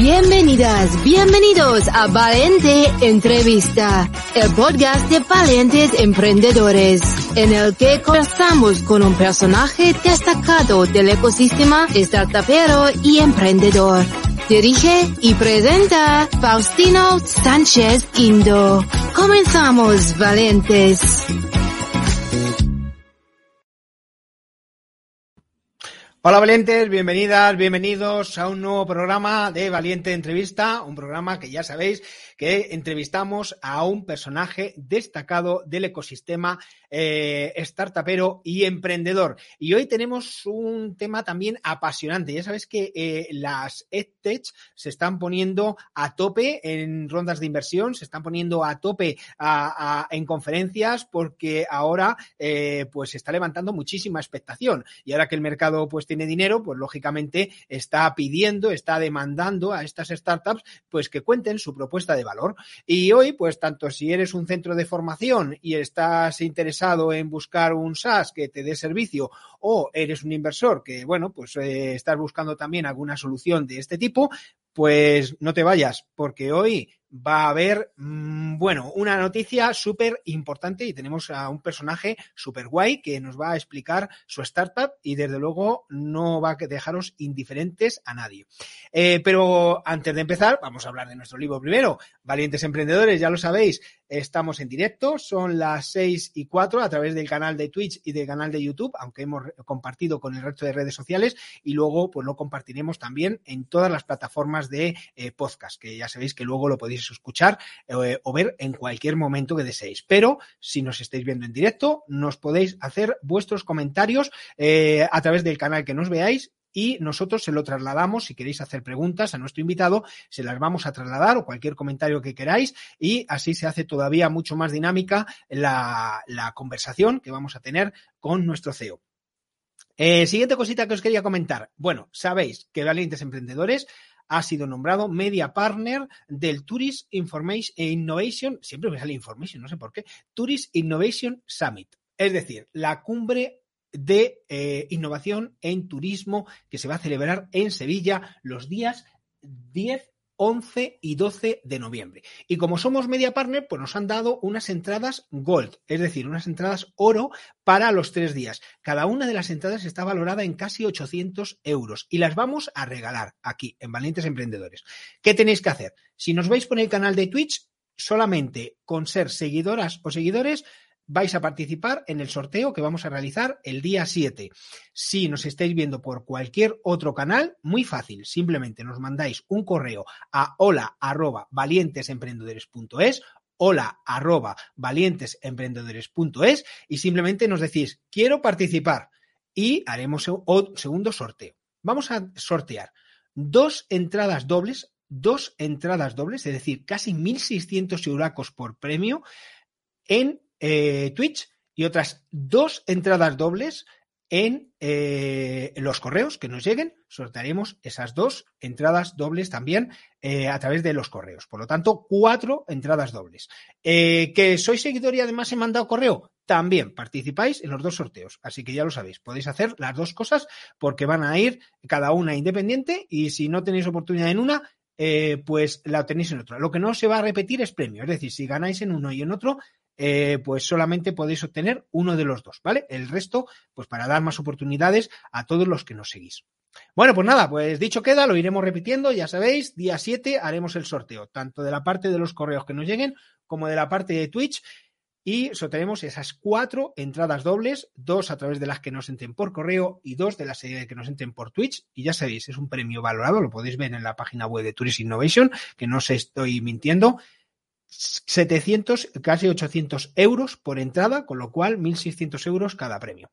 Bienvenidas, bienvenidos a Valiente Entrevista, el podcast de valientes emprendedores, en el que conversamos con un personaje destacado del ecosistema startupero y emprendedor. Dirige y presenta Faustino Sánchez Indo. Comenzamos, valientes. Hola valientes, bienvenidas, bienvenidos a un nuevo programa de Valiente Entrevista, un programa que ya sabéis que entrevistamos a un personaje destacado del ecosistema eh, startupero y emprendedor. Y hoy tenemos un tema también apasionante. Ya sabes que eh, las EdTech se están poniendo a tope en rondas de inversión, se están poniendo a tope en conferencias porque ahora eh, pues se está levantando muchísima expectación. Y ahora que el mercado pues tiene dinero, pues lógicamente está pidiendo, está demandando a estas startups pues que cuenten su propuesta de valor. Y hoy, pues tanto si eres un centro de formación y estás interesado en buscar un SaaS que te dé servicio o eres un inversor que, bueno, pues eh, estás buscando también alguna solución de este tipo, pues no te vayas, porque hoy va a haber, mm, bueno, una noticia súper importante y tenemos a un personaje súper guay que nos va a explicar su startup y desde luego no va a dejaros indiferentes a nadie. Eh, pero antes de empezar, vamos a hablar de nuestro libro primero. Valientes Emprendedores, ya lo sabéis, estamos en directo, son las seis y cuatro a través del canal de Twitch y del canal de YouTube, aunque hemos compartido con el resto de redes sociales y luego pues lo compartiremos también en todas las plataformas de eh, podcast, que ya sabéis que luego lo podéis escuchar eh, o ver en cualquier momento que deseéis. Pero si nos estáis viendo en directo, nos podéis hacer vuestros comentarios eh, a través del canal que nos veáis y nosotros se lo trasladamos. Si queréis hacer preguntas a nuestro invitado, se las vamos a trasladar o cualquier comentario que queráis y así se hace todavía mucho más dinámica la, conversación que vamos a tener con nuestro CEO. Eh, siguiente cosita que os quería comentar. Bueno, sabéis que Valientes Emprendedores ha sido nombrado Media Partner del Tourist Information e Innovation, siempre me sale Information, no sé por qué, Tourist Innovation Summit. Es decir, la cumbre de eh, innovación en turismo que se va a celebrar en Sevilla los días 10 11 y 12 de noviembre. Y como somos media partner, pues nos han dado unas entradas gold, es decir, unas entradas oro para los tres días. Cada una de las entradas está valorada en casi 800 euros y las vamos a regalar aquí en Valientes Emprendedores. ¿Qué tenéis que hacer? Si nos veis por el canal de Twitch, solamente con ser seguidoras o seguidores, vais a participar en el sorteo que vamos a realizar el día 7. Si nos estáis viendo por cualquier otro canal, muy fácil, simplemente nos mandáis un correo a hola arroba valientesemprendedores.es hola arroba valientesemprendedores.es y simplemente nos decís quiero participar y haremos un segundo sorteo. Vamos a sortear dos entradas dobles, dos entradas dobles, es decir, casi 1.600 euracos por premio en eh, Twitch y otras dos entradas dobles en eh, los correos que nos lleguen. Sortearemos esas dos entradas dobles también eh, a través de los correos. Por lo tanto, cuatro entradas dobles. que sois seguidor y además he mandado correo. También participáis en los dos sorteos. Así que ya lo sabéis. Podéis hacer las dos cosas porque van a ir cada una independiente y si no tenéis oportunidad en una, pues la tenéis en otra. Lo que no se va a repetir es premio. Es decir, si ganáis en uno y en otro, eh, pues solamente podéis obtener uno de los dos, ¿vale? El resto, pues para dar más oportunidades a todos los que nos seguís. Bueno, pues nada, pues dicho queda, lo iremos repitiendo, ya sabéis, día 7 haremos el sorteo, tanto de la parte de los correos que nos lleguen como de la parte de Twitch y sortearemos esas cuatro entradas dobles, dos a través de las que nos entren por correo y dos de las que nos entren por Twitch. Y ya sabéis, es un premio valorado, lo podéis ver en la página web de Tourist Innovation, que no os estoy mintiendo. 700, casi 800 euros por entrada, con lo cual 1.600 euros cada premio.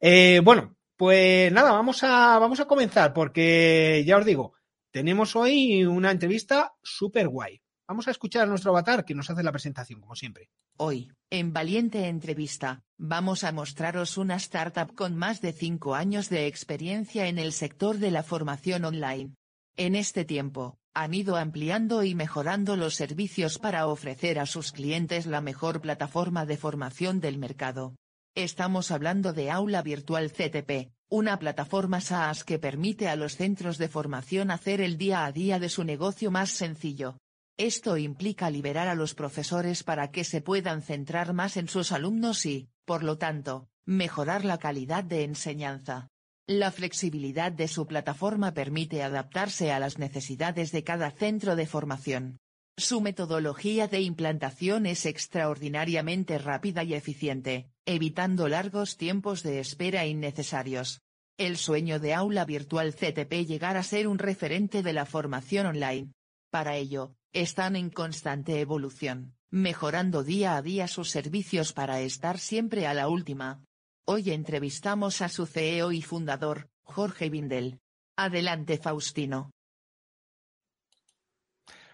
Eh, bueno, pues nada, vamos a, vamos a comenzar porque ya os digo, tenemos hoy una entrevista súper guay. Vamos a escuchar a nuestro avatar que nos hace la presentación, como siempre. Hoy, en Valiente Entrevista, vamos a mostraros una startup con más de 5 años de experiencia en el sector de la formación online. En este tiempo, han ido ampliando y mejorando los servicios para ofrecer a sus clientes la mejor plataforma de formación del mercado. Estamos hablando de Aula Virtual CTP, una plataforma SaaS que permite a los centros de formación hacer el día a día de su negocio más sencillo. Esto implica liberar a los profesores para que se puedan centrar más en sus alumnos y, por lo tanto, mejorar la calidad de enseñanza. La flexibilidad de su plataforma permite adaptarse a las necesidades de cada centro de formación. Su metodología de implantación es extraordinariamente rápida y eficiente, evitando largos tiempos de espera innecesarios. El sueño de aula virtual CTP llegar a ser un referente de la formación online. Para ello, están en constante evolución, mejorando día a día sus servicios para estar siempre a la última. Hoy entrevistamos a su CEO y fundador, Jorge Vindel. Adelante Faustino.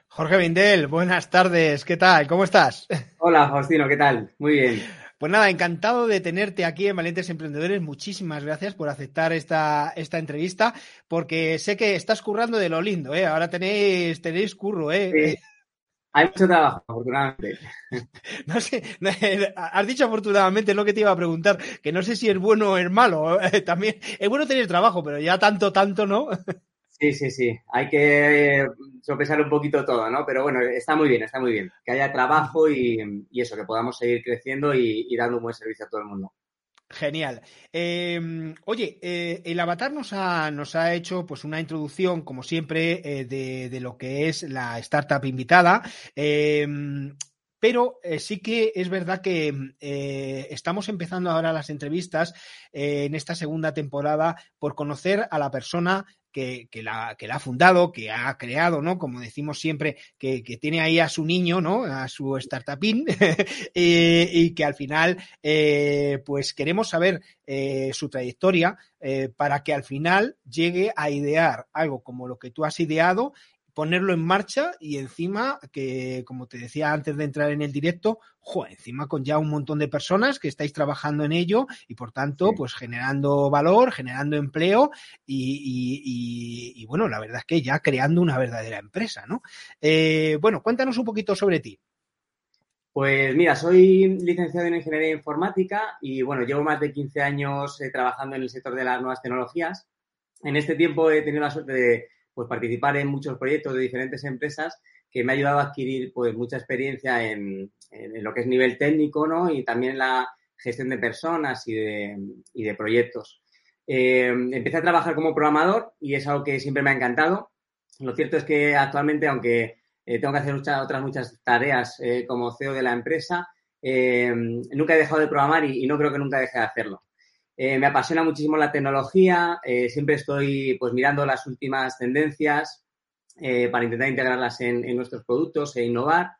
Jorge Vindel, buenas tardes, ¿qué tal? ¿Cómo estás? Hola Faustino, ¿qué tal? Muy bien. Pues nada, encantado de tenerte aquí en Valientes Emprendedores. Muchísimas gracias por aceptar esta, esta entrevista, porque sé que estás currando de lo lindo, ¿eh? Ahora tenéis, tenéis curro, ¿eh? Hay mucho trabajo, afortunadamente. No sé, has dicho afortunadamente lo que te iba a preguntar, que no sé si es bueno o es malo. También es bueno tener trabajo, pero ya tanto, tanto, ¿no? Sí, sí, sí. Hay que sopesar un poquito todo, ¿no? Pero bueno, está muy bien, está muy bien. Que haya trabajo y, eso, que podamos seguir creciendo y, dando un buen servicio a todo el mundo. Genial. Em, oye, eh, el avatar nos ha, nos ha hecho pues una introducción, como siempre, eh, de, lo que es la startup invitada. Em, pero eh, sí que es verdad que estamos empezando ahora las entrevistas en esta segunda temporada por conocer a la persona que, la, que la ha fundado, que ha creado, ¿no? Como decimos siempre, que, tiene ahí a su niño, ¿no? A su startupín, y, y, que al final, eh, pues queremos saber eh, su trayectoria eh, para que al final llegue a idear algo como lo que tú has ideado ponerlo en marcha y encima, que como te decía antes de entrar en el directo, encima con ya un montón de personas que estáis trabajando en ello y por tanto, pues generando valor, generando empleo y, bueno, la verdad es que ya creando una verdadera empresa, ¿no? Eh, bueno, cuéntanos un poquito sobre ti. Pues mira, soy licenciado en Ingeniería Informática y bueno, llevo más de 15 años eh, trabajando en el sector de las nuevas tecnologías. En este tiempo he tenido la suerte de pues participar en muchos proyectos de diferentes empresas que me ha ayudado a adquirir pues mucha experiencia en, lo que es nivel técnico, ¿no? Y también en la gestión de personas y de, y de proyectos. Eh, empecé a trabajar como programador y es algo que siempre me ha encantado. Lo cierto es que actualmente, aunque eh, tengo que hacer otras muchas tareas eh, como CEO de la empresa, nunca he dejado de programar y, no creo que nunca deje de hacerlo. Eh, me apasiona muchísimo la tecnología, eh, siempre estoy pues mirando las últimas tendencias eh, para intentar integrarlas en, nuestros productos e innovar.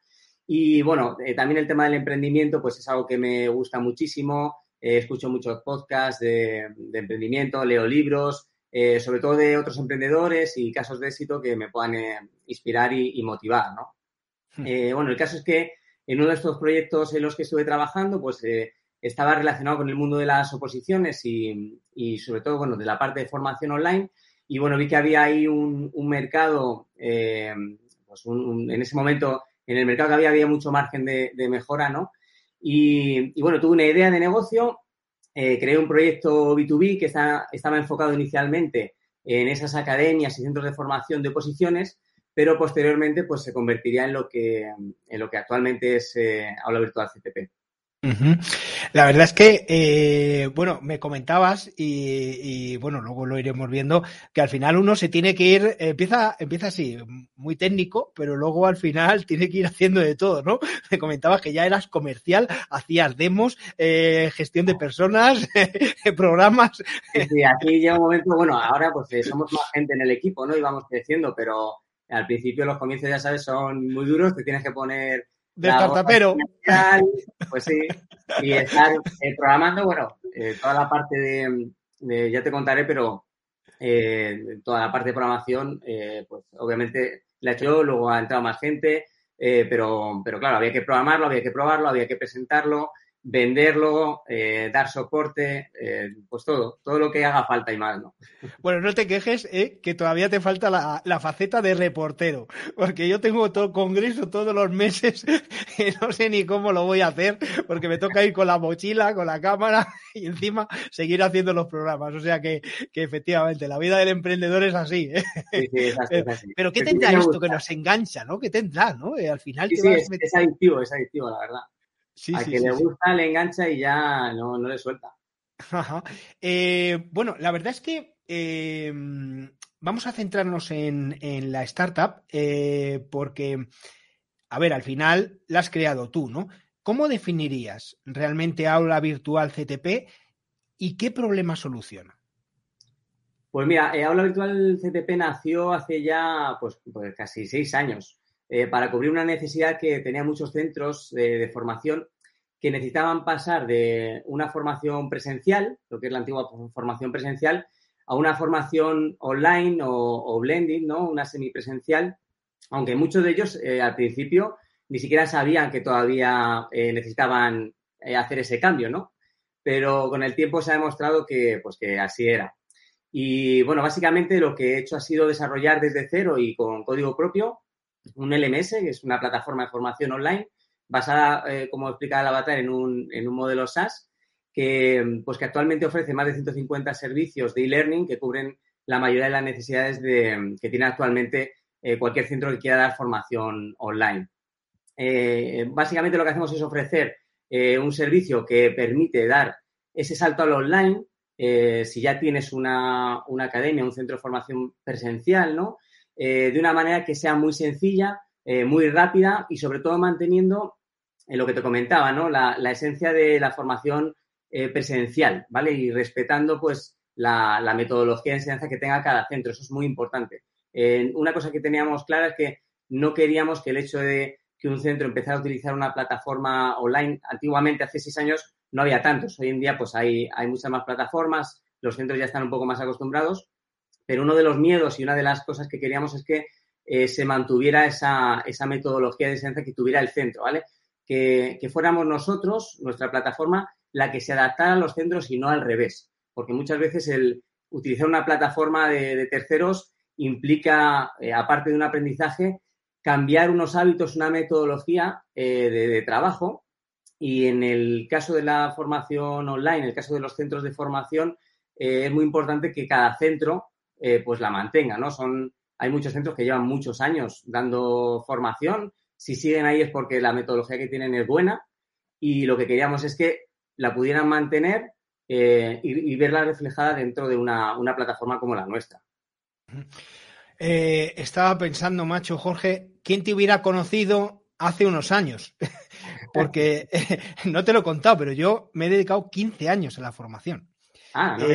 Y bueno, también el tema del emprendimiento pues es algo que me gusta muchísimo. escucho muchos podcasts de, emprendimiento, leo libros, sobre todo de otros emprendedores y casos de éxito que me puedan inspirar y, motivar, ¿no? Hmm. bueno, el caso es que en uno de estos proyectos en los que estuve trabajando, pues estaba relacionado con el mundo de las oposiciones y, sobre todo, bueno, de la parte de formación online. Y bueno, vi que había ahí un, mercado, eh, pues en ese momento, en el mercado que había, había mucho margen de, mejora, ¿no? Y, bueno, tuve una idea de negocio, eh, creé un proyecto B2B que estaba enfocado inicialmente en esas academias y centros de formación de oposiciones, pero posteriormente pues se convertiría en lo que, en lo que actualmente es eh, Aula Virtual CTP. La verdad es que, eh, bueno, me comentabas y, bueno, luego lo iremos viendo, que al final uno se tiene que ir, empieza, empieza así, muy técnico, pero luego al final tiene que ir haciendo de todo, ¿no? Me comentabas que ya eras comercial, hacías demos, eh, gestión de personas, programas. Sí, aquí llega un momento, bueno, ahora pues eh, somos más gente en el equipo, ¿no? Y vamos creciendo, pero al principio los comienzos, ya sabes, son muy duros, te tienes que poner de startupero. Pues sí, y estar eh, programando, bueno, eh, toda la parte de, ya te contaré, pero eh, toda la parte de programación, pues obviamente la he hecho yo, luego ha entrado más gente, pero, pero claro, había que programarlo, había que probarlo, había que presentarlo venderlo, eh, dar soporte, eh, pues todo, todo lo que haga falta y más, ¿no? Bueno, no te quejes, eh, que todavía te falta la, faceta de reportero, porque yo tengo todo congreso todos los meses y no sé ni cómo lo voy a hacer, porque me toca ir con la mochila, con la cámara y encima seguir haciendo los programas. O sea que, efectivamente, la vida del emprendedor es así. Sí, sí, es así, Pero ¿qué tendrá esto que nos engancha, no? ¿Qué tendrá, no? al final sí, es adictivo, es adictivo, la verdad a que le gusta, le engancha y ya no, le suelta. Eh, bueno, la verdad es que eh, vamos a centrarnos en, la startup eh, porque, a ver, al final la has creado tú, ¿no? ¿Cómo definirías realmente Aula Virtual CTP y qué problema soluciona? Pues mira, Aula Virtual CTP nació hace ya pues, pues casi seis años. Eh, para cubrir una necesidad que tenía muchos centros de formación que necesitaban pasar de una formación presencial, lo que es la antigua formación presencial, a una formación online o, blending, ¿no? Una semipresencial, aunque muchos de ellos eh, al principio ni siquiera sabían que todavía eh, necesitaban hacer ese cambio, ¿no? Pero con el tiempo se ha demostrado que, pues, que así era. Y bueno, básicamente lo que he hecho ha sido desarrollar desde cero y con código propio un LMS, que es una plataforma de formación online, basada, eh, como explica el avatar, en un, en un modelo SaaS, que, pues, que actualmente ofrece más de 150 servicios de e-learning que cubren la mayoría de las necesidades de, que tiene actualmente eh, cualquier centro que quiera dar formación online. Eh, básicamente lo que hacemos es ofrecer un servicio que permite dar ese salto al online, si ya tienes una, una, academia, un centro de formación presencial, ¿no? Eh, de una manera que sea muy sencilla, eh, muy rápida y sobre todo manteniendo eh, lo que te comentaba, ¿no? La, esencia de la formación presencial, ¿vale? Y respetando pues la, metodología de enseñanza que tenga cada centro. Eso es muy importante. una cosa que teníamos clara es que no queríamos que el hecho de que un centro empezara a utilizar una plataforma online, antiguamente, hace seis años, no había tantos. Hoy en día, pues hay, hay muchas más plataformas, los centros ya están un poco más acostumbrados pero uno de los miedos y una de las cosas que queríamos es que eh, se mantuviera esa, metodología de enseñanza que tuviera el centro, ¿vale? Que, fuéramos nosotros, nuestra plataforma, la que se adaptara a los centros y no al revés. Porque muchas veces el utilizar una plataforma de, terceros implica, eh, aparte de un aprendizaje, cambiar unos hábitos, una metodología eh, de, de, trabajo. Y en el caso de la formación online, en el caso de los centros de formación, es muy importante que cada centro eh, pues la mantenga, ¿no? Son, hay muchos centros que llevan muchos años dando formación. Si siguen ahí es porque la metodología que tienen es buena y lo que queríamos es que la pudieran mantener eh, y, verla reflejada dentro de una, plataforma como la nuestra. Eh, estaba pensando, macho, Jorge, ¿quién te hubiera conocido hace unos años? Porque no te lo he contado, pero yo me he dedicado 15 años a la formación. Ah, no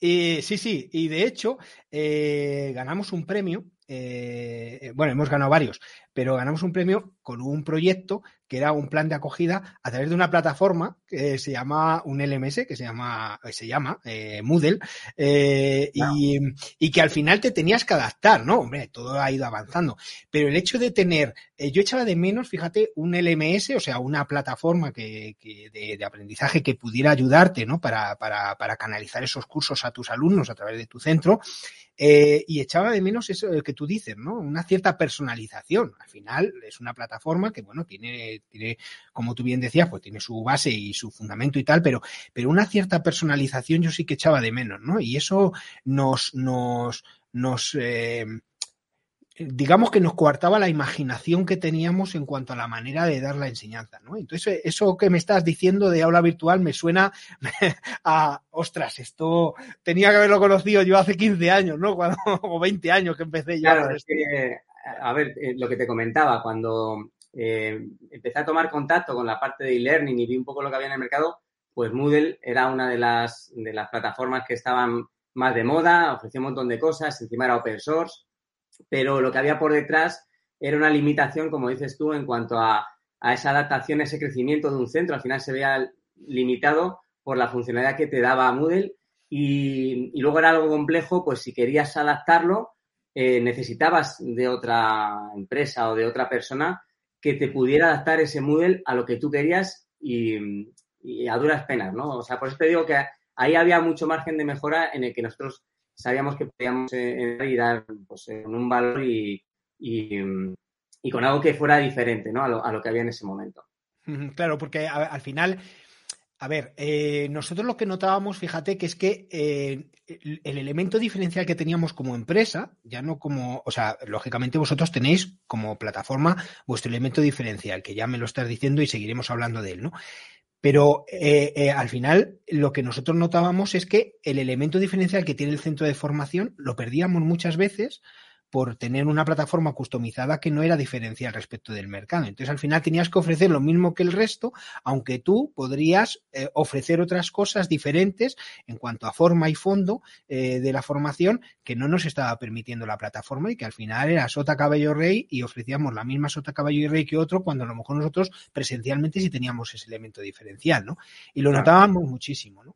y, sí, sí, y de hecho eh, ganamos un premio, eh, bueno, hemos ganado varios, pero ganamos un premio con un proyecto que era un plan de acogida a través de una plataforma que se llama un LMS, que se llama, se llama eh, Moodle, eh, y, que al final te tenías que adaptar, ¿no? Hombre, todo ha ido avanzando. Pero el hecho de tener, eh, yo echaba de menos, fíjate, un LMS, o sea, una plataforma que, de, aprendizaje que pudiera ayudarte, ¿no? Para, para, para canalizar esos cursos a tus alumnos a través de tu centro. Eh, y echaba de menos eso que tú dices, ¿no? Una cierta personalización. Al final es una plataforma que, bueno, tiene, tiene, como tú bien decías, pues tiene su base y su fundamento y tal, pero, pero una cierta personalización yo sí que echaba de menos, ¿no? Y eso nos, nos, nos, eh, digamos que nos coartaba la imaginación que teníamos en cuanto a la manera de dar la enseñanza, ¿no? Entonces, eso que me estás diciendo de aula virtual me suena a, ostras, esto tenía que haberlo conocido yo hace 15 años, ¿no? Cuando, o 20 años que empecé ya. Claro, es que, a ver, eh, lo que te comentaba, cuando eh, empecé a tomar contacto con la parte de e-learning y vi un poco lo que había en el mercado, pues Moodle era una de las, de las plataformas que estaban más de moda, ofrecía un montón de cosas, encima era open source pero lo que había por detrás era una limitación, como dices tú, en cuanto a, esa adaptación, ese crecimiento de un centro. Al final se veía limitado por la funcionalidad que te daba Moodle y, luego era algo complejo, pues si querías adaptarlo, eh, necesitabas de otra empresa o de otra persona que te pudiera adaptar ese Moodle a lo que tú querías y, y a duras penas, ¿no? O sea, por eso te digo que ahí había mucho margen de mejora en el que nosotros sabíamos que podíamos eh, y dar pues, un valor y, y, con algo que fuera diferente, ¿no? A lo, a lo que había en ese momento. Claro, porque al final a ver, eh, nosotros lo que notábamos, fíjate, que es que eh, el, elemento diferencial que teníamos como empresa, ya no como, o sea, lógicamente vosotros tenéis como plataforma vuestro elemento diferencial, que ya me lo estás diciendo y seguiremos hablando de él, ¿no? Pero eh, al final lo que nosotros notábamos es que el elemento diferencial que tiene el centro de formación lo perdíamos muchas veces por tener una plataforma customizada que no era diferencial respecto del mercado. Entonces, al final tenías que ofrecer lo mismo que el resto, aunque tú podrías eh, ofrecer otras cosas diferentes en cuanto a forma y fondo eh, de la formación que no nos estaba permitiendo la plataforma y que al final era sota caballo rey y ofrecíamos la misma sota caballo y rey que otro cuando a lo mejor nosotros presencialmente sí teníamos ese elemento diferencial, ¿no? Y lo notábamos muchísimo, ¿no?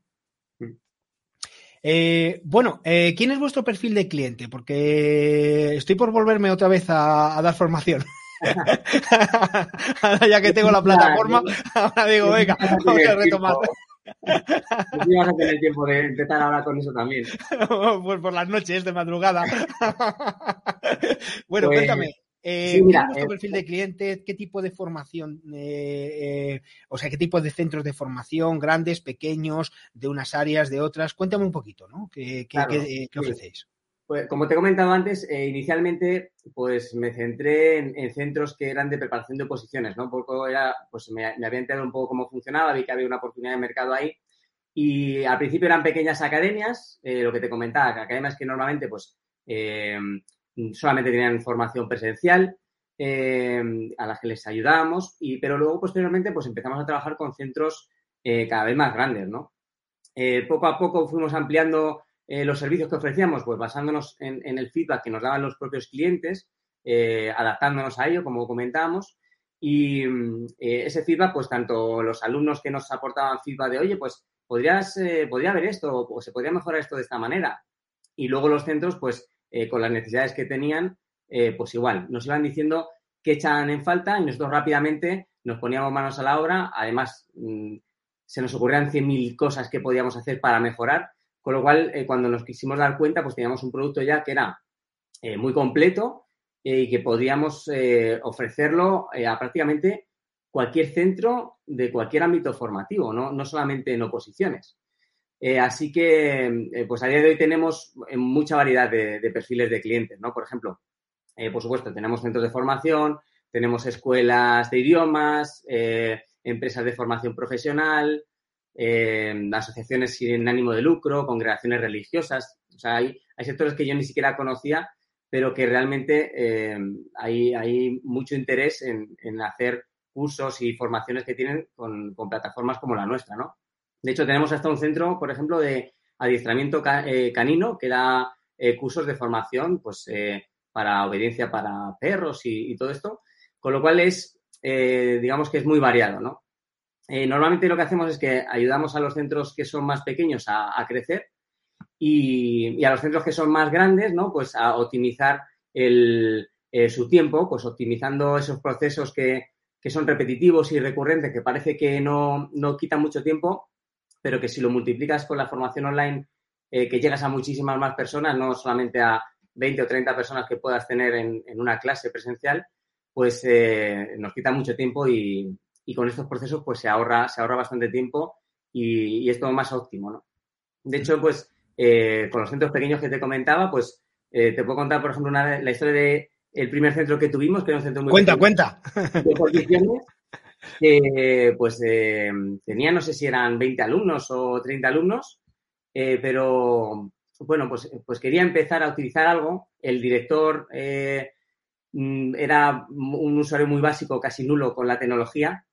Eh, bueno, eh, ¿quién es vuestro perfil de cliente? Porque estoy por volverme otra vez a, dar formación. ya que tengo la plataforma, ahora digo, venga, vamos a retomar. Vas a tener tiempo de empezar ahora con eso también. pues por las noches de madrugada. bueno, pues, cuéntame, eh, es vuestro eh, perfil de cliente? ¿Qué tipo de formación? Eh, eh, o sea, ¿qué tipo de centros de formación? ¿Grandes, pequeños, de unas áreas, de otras? Cuéntame un poquito, ¿no? ¿Qué, ofrecéis? Pues como te he comentado antes, inicialmente pues me centré en, centros que eran de preparación de oposiciones, ¿no? Un poco era, pues me, había enterado un poco cómo funcionaba, vi que había una oportunidad de mercado ahí y al principio eran pequeñas academias, lo que te comentaba, academias que normalmente pues solamente tenían formación presencial, eh, a las que les ayudábamos, y, pero luego posteriormente pues empezamos a trabajar con centros eh, cada vez más grandes, ¿no? Eh, poco a poco fuimos ampliando los servicios que ofrecíamos, pues basándonos en, el feedback que nos daban los propios clientes, adaptándonos a ello, como comentábamos, y ese feedback, pues tanto los alumnos que nos aportaban feedback de, oye, pues podrías, podría haber esto, o se podría mejorar esto de esta manera, y luego los centros, pues eh, con las necesidades que tenían, eh, pues igual, nos iban diciendo qué echan en falta y nosotros rápidamente nos poníamos manos a la obra. Además, mm, se nos ocurrían 100.000 cosas que podíamos hacer para mejorar, con lo cual, eh, cuando nos quisimos dar cuenta, pues teníamos un producto ya que era muy completo y que podíamos ofrecerlo a prácticamente cualquier centro de cualquier ámbito formativo, no, no solamente en oposiciones. Eh, así que, eh, pues a día de hoy tenemos eh, mucha variedad de, perfiles de clientes, ¿no? Por ejemplo, por supuesto, tenemos centros de formación, tenemos escuelas de idiomas, empresas de formación profesional, asociaciones sin ánimo de lucro, congregaciones religiosas. O sea, hay, sectores que yo ni siquiera conocía, pero que realmente hay, mucho interés en, hacer cursos y formaciones que tienen con, con plataformas como la nuestra, ¿no? De hecho, tenemos hasta un centro, por ejemplo, de adiestramiento eh, canino que da eh, cursos de formación pues, eh, para obediencia para perros y, todo esto, con lo cual es, digamos que es muy variado, ¿no? normalmente lo que hacemos es que ayudamos a los centros que son más pequeños a, crecer y, a los centros que son más grandes, ¿no? Pues a optimizar su tiempo, pues optimizando esos procesos que, son repetitivos y recurrentes, que parece que no, no quitan mucho tiempo, pero que si lo multiplicas con la formación online, eh, que llegas a muchísimas más personas, no solamente a 20 o 30 personas que puedas tener en, una clase presencial, pues eh, nos quita mucho tiempo y, con estos procesos pues se ahorra, se ahorra bastante tiempo y, es todo más óptimo, ¿no? De hecho, pues eh, con los centros pequeños que te comentaba, pues te puedo contar, por ejemplo, la historia de el primer centro que tuvimos, que era un centro muy Cuenta, cuenta. De pues eh, tenía, no sé si eran 20 alumnos o 30 alumnos, eh, pero bueno, pues, pues quería empezar a utilizar algo. El director eh, mm, era un usuario muy básico, casi nulo con la tecnología.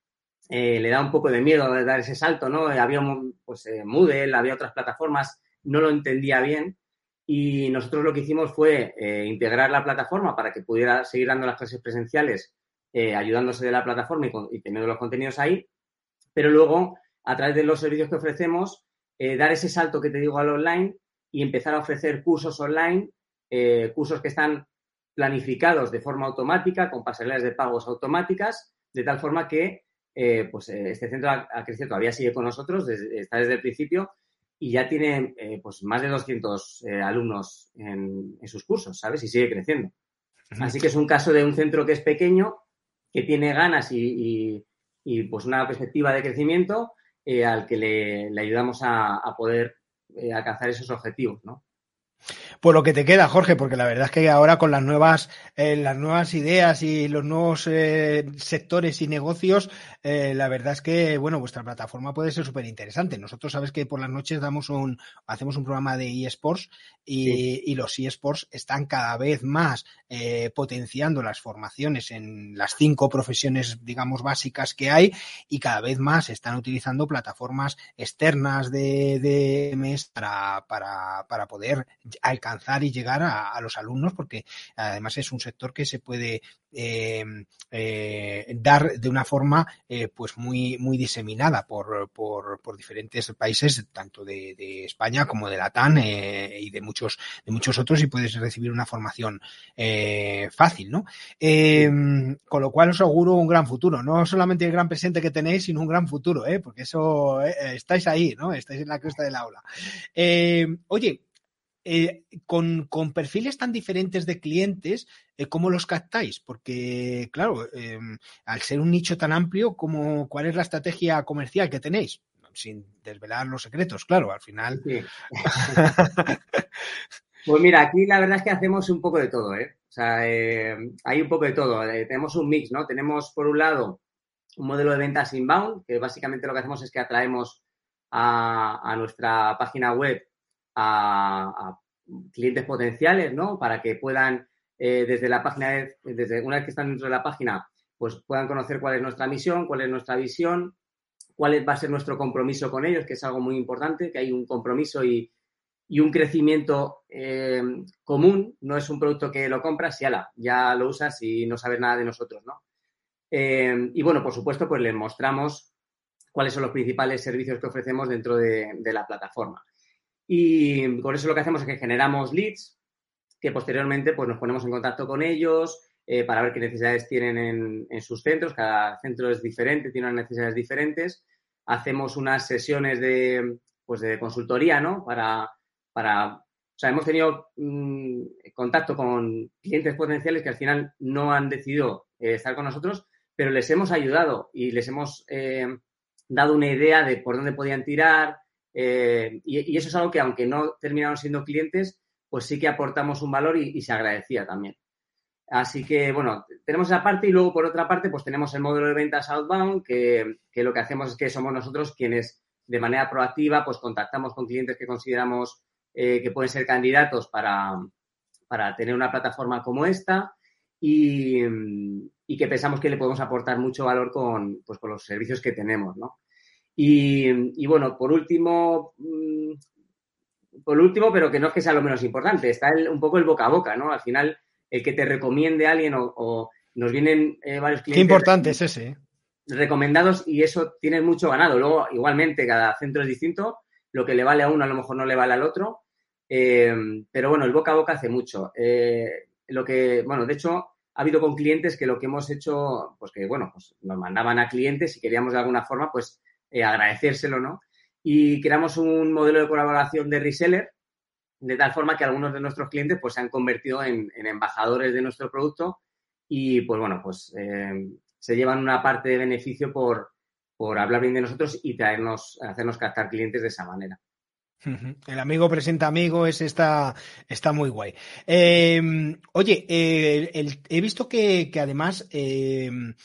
le da un poco de miedo de dar ese salto, ¿no? Había pues, Moodle, había otras plataformas, no lo entendía bien. Y nosotros lo que hicimos fue integrar la plataforma para que pudiera seguir dando las clases presenciales eh, ayudándose de la plataforma y, teniendo los contenidos ahí, pero luego, a través de los servicios que ofrecemos, eh, dar ese salto que te digo al online y empezar a ofrecer cursos online, eh, cursos que están planificados de forma automática, con pasarelas de pagos automáticas, de tal forma que pues este centro ha, crecido, todavía sigue con nosotros, está desde el principio y ya tiene pues más de 200 alumnos en, sus cursos, ¿sabes? Y sigue creciendo. Así que es un caso de un centro que es pequeño, que tiene ganas y, pues una perspectiva de crecimiento al que le, ayudamos a, poder alcanzar esos objetivos, ¿no? Por lo que te queda, Jorge, porque la verdad es que ahora con las nuevas, eh, las nuevas ideas y los nuevos eh, sectores y negocios, eh, la verdad es que, bueno, vuestra plataforma puede ser súper interesante. Nosotros sabes que por las noches damos un, hacemos un programa de eSports y, y los eSports están cada vez más potenciando las formaciones en las cinco profesiones, digamos, básicas que hay y cada vez más están utilizando plataformas externas de, de MS para, para, para poder alcanzar y llegar a, los alumnos, porque además es un sector que se puede eh, eh, dar de una forma eh, pues muy, muy diseminada por, por, por diferentes países, tanto de, de, España como de la TAN y de muchos, de muchos otros, y puedes recibir una formación fácil, ¿no? con lo cual os auguro un gran futuro, no solamente el gran presente que tenéis, sino un gran futuro, porque eso estáis ahí, ¿no? Estáis en la cresta del aula. oye, eh, con, con, perfiles tan diferentes de clientes, eh, ¿cómo los captáis? Porque, claro, eh, al ser un nicho tan amplio, ¿cómo, ¿cuál es la estrategia comercial que tenéis? Sin desvelar los secretos, claro, al final. Sí. pues mira, aquí la verdad es que hacemos un poco de todo, ¿eh? O sea, hay un poco de todo. tenemos un mix, ¿no? Tenemos, por un lado, un modelo de ventas inbound, que básicamente lo que hacemos es que atraemos a, a nuestra página web a, clientes potenciales, ¿no? Para que puedan, eh, desde la página, desde una vez que están dentro de la página, pues puedan conocer cuál es nuestra misión, cuál es nuestra visión, cuál va a ser nuestro compromiso con ellos, que es algo muy importante, que hay un compromiso y, un crecimiento eh, común. No es un producto que lo compras y ala, ya lo usas y no sabes nada de nosotros, ¿no? Eh, y bueno, por supuesto, pues les mostramos cuáles son los principales servicios que ofrecemos dentro de la plataforma. Y con eso lo que hacemos es que generamos leads que posteriormente pues, nos ponemos en contacto con ellos eh, para ver qué necesidades tienen en, sus centros. Cada centro es diferente, tiene unas necesidades diferentes. Hacemos unas sesiones de, pues, de consultoría, ¿no? Para, para, o sea, hemos tenido mm, contacto con clientes potenciales que al final no han decidido eh, estar con nosotros, pero les hemos ayudado y les hemos eh, dado una idea de por dónde podían tirar, eh, y, eso es algo que, aunque no terminaron siendo clientes, pues sí que aportamos un valor y, se agradecía también. Así que, bueno, tenemos esa parte y luego, por otra parte, pues tenemos el módulo de ventas outbound, que, lo que hacemos es que somos nosotros quienes, de manera proactiva, pues contactamos con clientes que consideramos eh, que pueden ser candidatos para, tener una plataforma como esta y, y, que pensamos que le podemos aportar mucho valor con, pues, con los servicios que tenemos, ¿no? Y, bueno, por último, mm, por último, pero que no es que sea lo menos importante, está un poco el boca a boca, ¿no? Al final, el que te recomiende a alguien o, nos vienen eh, varios clientes. Qué importante es ese. ¿eh? Recomendados y eso tiene mucho ganado. Luego, igualmente, cada centro es distinto. Lo que le vale a uno a lo mejor no le vale al otro. Eh, pero bueno, el boca a boca hace mucho. lo que, bueno, de hecho, ha habido con clientes que lo que hemos hecho, pues que, bueno, pues nos mandaban a clientes y queríamos de alguna forma, pues, eh, agradecérselo, ¿no? Y creamos un modelo de colaboración de reseller, de tal forma que algunos de nuestros clientes pues se han convertido en, embajadores de nuestro producto y pues bueno, pues eh, se llevan una parte de beneficio por, por hablar bien de nosotros y traernos, hacernos captar clientes de esa manera. El amigo presenta amigo, es está, está muy guay. Em, oye, eh, he visto que, además, em,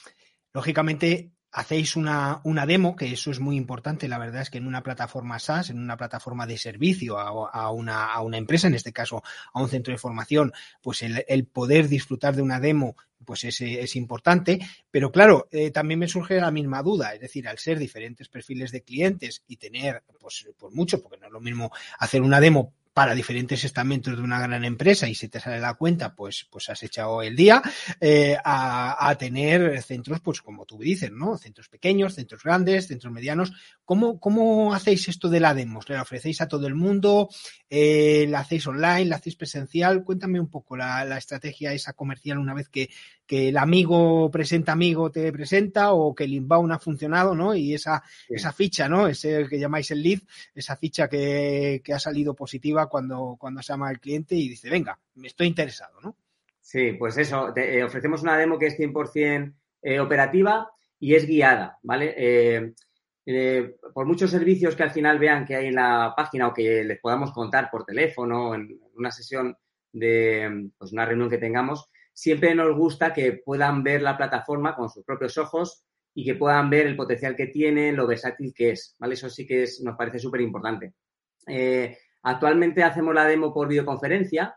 lógicamente, hacéis una, una, demo, que eso es muy importante, la verdad es que en una plataforma SaaS, en una plataforma de servicio a, una, a una, empresa, en este caso a un centro de formación, pues el, el poder disfrutar de una demo pues es, es importante, pero claro, eh, también me surge la misma duda, es decir, al ser diferentes perfiles de clientes y tener, pues, pues mucho, porque no es lo mismo hacer una demo para diferentes estamentos de una gran empresa y si te sale la cuenta, pues, pues has echado el día, eh, a, a, tener centros, pues como tú dices, ¿no? Centros pequeños, centros grandes, centros medianos. ¿Cómo, cómo hacéis esto de la demos? ¿La ofrecéis a todo el mundo? Eh, ¿La hacéis online? ¿La hacéis presencial? Cuéntame un poco la, la estrategia esa comercial una vez que, que, el amigo presenta amigo te presenta o que el inbound ha funcionado, ¿no? Y esa, sí. esa ficha, ¿no? Ese que llamáis el lead, esa ficha que, que ha salido positiva cuando, cuando se llama el cliente y dice, venga, me estoy interesado, ¿no? Sí, pues eso, te, eh, ofrecemos una demo que es 100% eh, operativa y es guiada, ¿vale? Eh, eh, por muchos servicios que al final vean que hay en la página o que les podamos contar por teléfono en una sesión de pues una reunión que tengamos, siempre nos gusta que puedan ver la plataforma con sus propios ojos y que puedan ver el potencial que tiene, lo versátil que es, ¿vale? Eso sí que es, nos parece súper importante. Eh, Actualmente hacemos la demo por videoconferencia,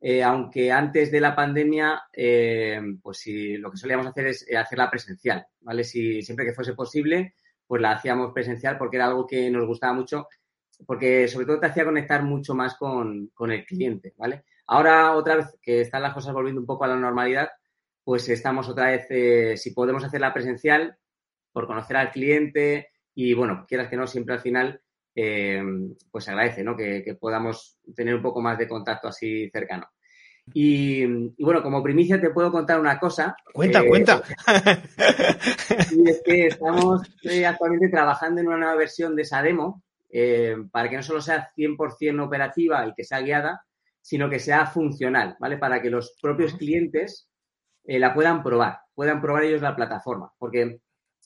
eh, aunque antes de la pandemia, eh, pues si lo que solíamos hacer es hacerla presencial, ¿vale? Si siempre que fuese posible, pues la hacíamos presencial porque era algo que nos gustaba mucho, porque sobre todo te hacía conectar mucho más con, con el cliente, ¿vale? Ahora, otra vez que están las cosas volviendo un poco a la normalidad, pues estamos otra vez, eh, si podemos hacerla presencial, por conocer al cliente y, bueno, quieras que no, siempre al final eh, pues agradece ¿no? que, que, podamos tener un poco más de contacto así cercano. Y, y, bueno, como primicia te puedo contar una cosa. Cuenta, eh, cuenta. Y es que estamos actualmente trabajando en una nueva versión de esa demo para que no solo sea 100% operativa y que sea guiada, sino que sea funcional, ¿vale? Para que los propios clientes eh, la puedan probar, puedan probar ellos la plataforma. Porque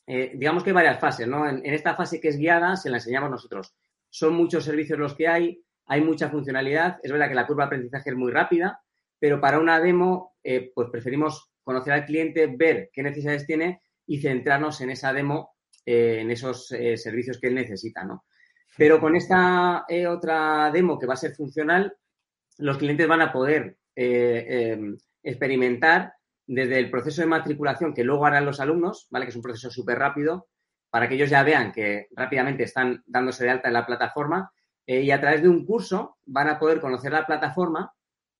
eh, digamos que hay varias fases, ¿no? En, en, esta fase que es guiada se la enseñamos nosotros. Son muchos servicios los que hay, hay mucha funcionalidad. Es verdad que la curva de aprendizaje es muy rápida, pero para una demo, eh, pues preferimos conocer al cliente, ver qué necesidades tiene y centrarnos en esa demo, en esos servicios que él necesita, ¿no? Pero con esta otra demo que va a ser funcional, los clientes van a poder experimentar desde el proceso de matriculación que luego harán los alumnos, ¿vale? Que es un proceso súper rápido, para que ellos ya vean que rápidamente están dándose de alta en la plataforma eh, y a través de un curso van a poder conocer la plataforma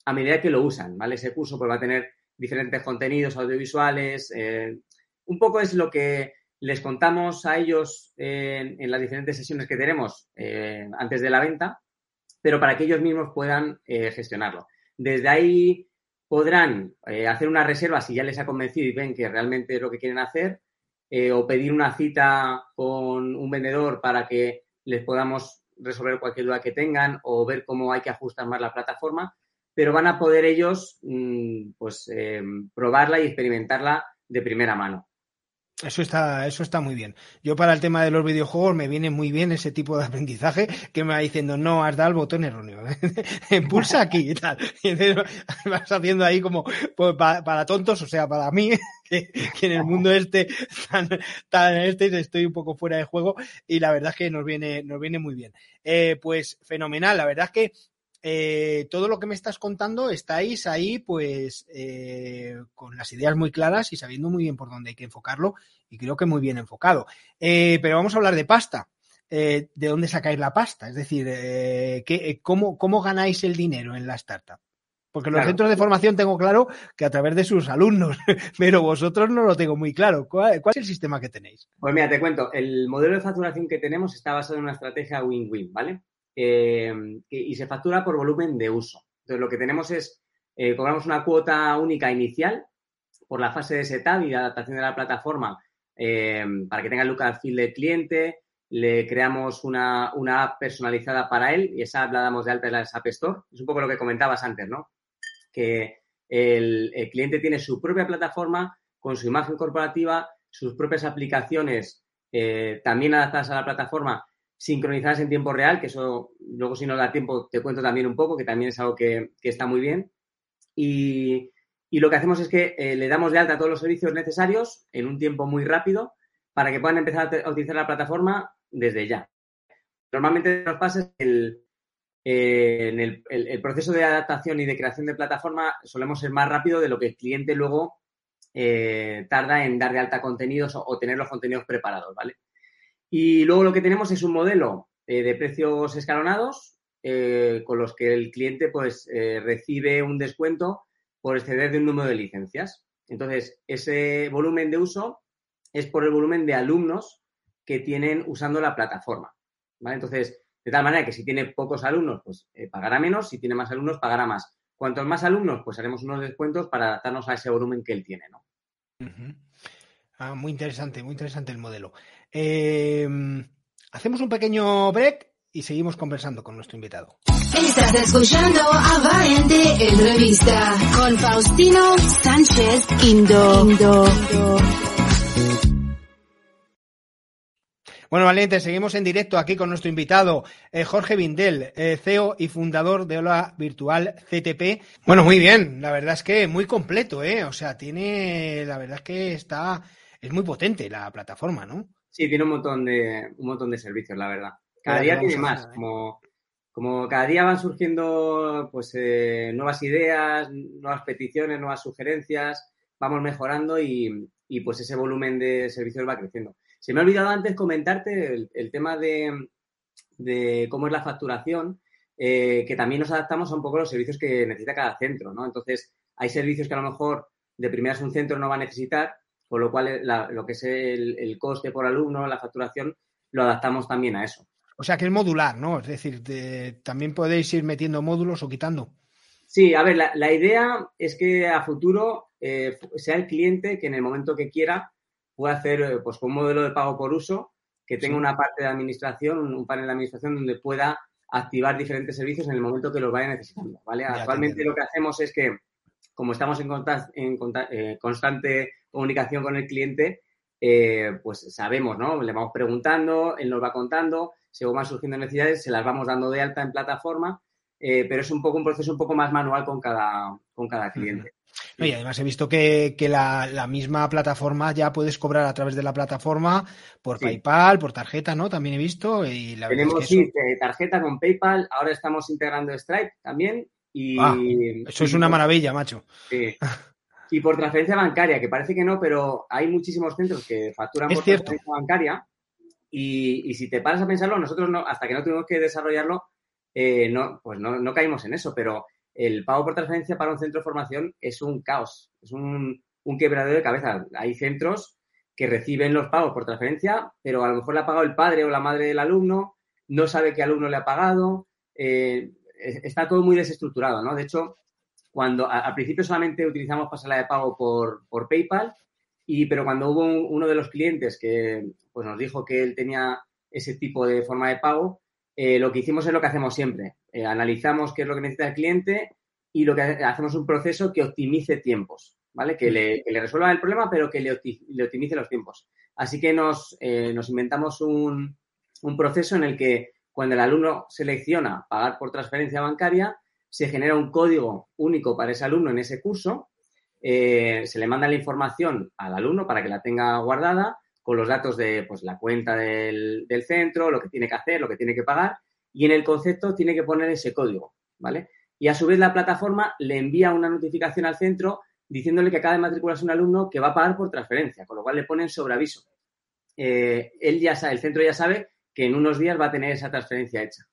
a medida que lo usan, ¿vale? Ese curso pues va a tener diferentes contenidos audiovisuales, eh, un poco es lo que les contamos a ellos en, las diferentes sesiones que tenemos eh, antes de la venta, pero para que ellos mismos puedan eh, gestionarlo. Desde ahí podrán eh, hacer una reserva si ya les ha convencido y ven que realmente es lo que quieren hacer, eh, o pedir una cita con un vendedor para que les podamos resolver cualquier duda que tengan o ver cómo hay que ajustar más la plataforma, pero van a poder ellos mmm, pues probarla y experimentarla de primera mano. Eso está, eso está muy bien. Yo para el tema de los videojuegos me viene muy bien ese tipo de aprendizaje que me va diciendo, no, has dado el botón erróneo, pulsa aquí y tal. Y vas haciendo ahí como pues, para, tontos, o sea, para mí, que, que, en el mundo este, tan, tan este, estoy un poco fuera de juego y la verdad es que nos viene, nos viene muy bien. Eh, pues fenomenal, la verdad es que eh, todo lo que me estás contando estáis ahí pues eh, con las ideas muy claras y sabiendo muy bien por dónde hay que enfocarlo y creo que muy bien enfocado. Eh, pero vamos a hablar de pasta. ¿De dónde sacáis la pasta? Es decir, ¿qué, cómo, ¿cómo ganáis el dinero en la startup? Porque los claro. centros de formación tengo claro que a través de sus alumnos, pero vosotros no lo tengo muy claro. ¿Cuál, ¿Cuál, es el sistema que tenéis? Pues mira, te cuento. El modelo de facturación que tenemos está basado en una estrategia win-win, ¿vale? Eh, y se factura por volumen de uso. Entonces, lo que tenemos es, eh, cobramos una cuota única inicial por la fase de setup y de adaptación de la plataforma eh, para que tenga el look al feel del cliente, le creamos una, una, app personalizada para él y esa app la damos de alta en la App Store. Es un poco lo que comentabas antes, ¿no? Que el, cliente tiene su propia plataforma con su imagen corporativa, sus propias aplicaciones también adaptadas a la plataforma sincronizadas en tiempo real, que eso luego si no da tiempo te cuento también un poco, que también es algo que, que está muy bien. Y, y, lo que hacemos es que eh, le damos de alta todos los servicios necesarios en un tiempo muy rápido para que puedan empezar a, utilizar la plataforma desde ya. Normalmente nos pasa el, en el, el, el, proceso de adaptación y de creación de plataforma solemos ser más rápido de lo que el cliente luego eh, tarda en dar de alta contenidos o, o tener los contenidos preparados, ¿vale? Y luego lo que tenemos es un modelo eh, de precios escalonados eh, con los que el cliente pues eh, recibe un descuento por exceder de un número de licencias. Entonces, ese volumen de uso es por el volumen de alumnos que tienen usando la plataforma. ¿vale? Entonces, de tal manera que si tiene pocos alumnos, pues pagará menos, si tiene más alumnos, pagará más. Cuantos más alumnos, pues haremos unos descuentos para adaptarnos a ese volumen que él tiene, ¿no? ah, muy interesante, muy interesante el modelo. Em, hacemos un pequeño break y seguimos conversando con nuestro invitado. Estás escuchando a Valiente Entrevista con Faustino Sánchez Indo. Indo. Bueno, Valiente, seguimos en directo aquí con nuestro invitado, eh, Jorge Vindel, eh, CEO y fundador de Hola Virtual CTP. Bueno, muy bien, la verdad es que muy completo, ¿eh? O sea, tiene, la verdad es que está, es muy potente la plataforma, ¿no? Sí, tiene un montón de, un montón de servicios, la verdad. Cada día tiene más, como, como cada día van surgiendo pues eh, nuevas ideas, nuevas peticiones, nuevas sugerencias, vamos mejorando y, y pues ese volumen de servicios va creciendo. Se me ha olvidado antes comentarte el, tema de, cómo es la facturación, eh, que también nos adaptamos a un poco los servicios que necesita cada centro, ¿no? Entonces, hay servicios que a lo mejor de primeras un centro no va a necesitar, con lo cual lo que es el, coste por alumno, la facturación, lo adaptamos también a eso. O sea que es modular, ¿no? Es decir, también podéis ir metiendo módulos o quitando. Sí, a ver, la, idea es que a futuro eh, sea el cliente que en el momento que quiera puede hacer eh, pues, un modelo de pago por uso que tenga una parte de administración, un, panel de administración donde pueda activar diferentes servicios en el momento que los vaya necesitando. ¿vale? Actualmente lo que hacemos es que, como estamos en, en eh, constante comunicación con el cliente, eh, pues sabemos, ¿no? Le vamos preguntando, él nos va contando, según van surgiendo necesidades, se las vamos dando de alta en plataforma, pero es un poco un proceso un poco más manual con cada, con cada cliente y además he visto que, la, misma plataforma ya puedes cobrar a través de la plataforma por PayPal, por tarjeta, ¿no? También he visto. Y la Tenemos sí, tarjeta con PayPal, ahora estamos integrando Stripe también. Y, ah, eso es una maravilla, macho. Sí. Y por transferencia bancaria, que parece que no, pero hay muchísimos centros que facturan por transferencia bancaria. Y, si te paras a pensarlo, nosotros no, hasta que no tuvimos que desarrollarlo, eh, no, pues no, no caímos en eso, pero el pago por transferencia para un centro de formación es un caos, es un, un quebradero de cabeza. Hay centros que reciben los pagos por transferencia, pero a lo mejor le ha pagado el padre o la madre del alumno, no sabe qué alumno le ha pagado, eh, está todo muy desestructurado, ¿no? De hecho, cuando al principio solamente utilizamos pasarela de pago por, por PayPal, y, pero cuando hubo uno de los clientes que pues, nos dijo que él tenía ese tipo de forma de pago, eh, lo que hicimos es lo que hacemos siempre. Eh, analizamos qué es lo que necesita el cliente y lo que hacemos un proceso que optimice tiempos, ¿vale? Que le, resuelva el problema, pero que le, optimice los tiempos. Así que nos, eh, inventamos un, proceso en el que cuando el alumno selecciona pagar por transferencia bancaria, se genera un código único para ese alumno en ese curso, se le manda la información al alumno para que la tenga guardada con los datos de pues, la cuenta del, centro, lo que tiene que hacer, lo que tiene que pagar, y en el concepto tiene que poner ese código, ¿vale? Y a su vez la plataforma le envía una notificación al centro diciéndole que acaba de matricularse un alumno que va a pagar por transferencia, con lo cual le ponen sobre aviso. Eh, él ya sabe, el centro ya sabe que en unos días va a tener esa transferencia hecha.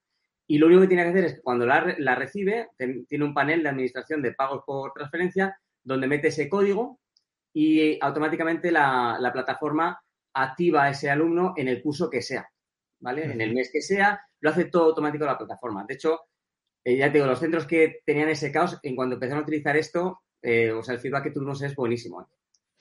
Y lo único que tiene que hacer es que cuando la, recibe, tiene un panel de administración de pagos por transferencia donde mete ese código y automáticamente la, la plataforma activa a ese alumno en el curso que sea, ¿vale? En el mes que sea, lo hace todo automático la plataforma. De hecho, eh, ya te digo, los centros que tenían ese caos, en cuanto empezaron a utilizar esto, eh, o sea, el feedback que tuvimos es buenísimo.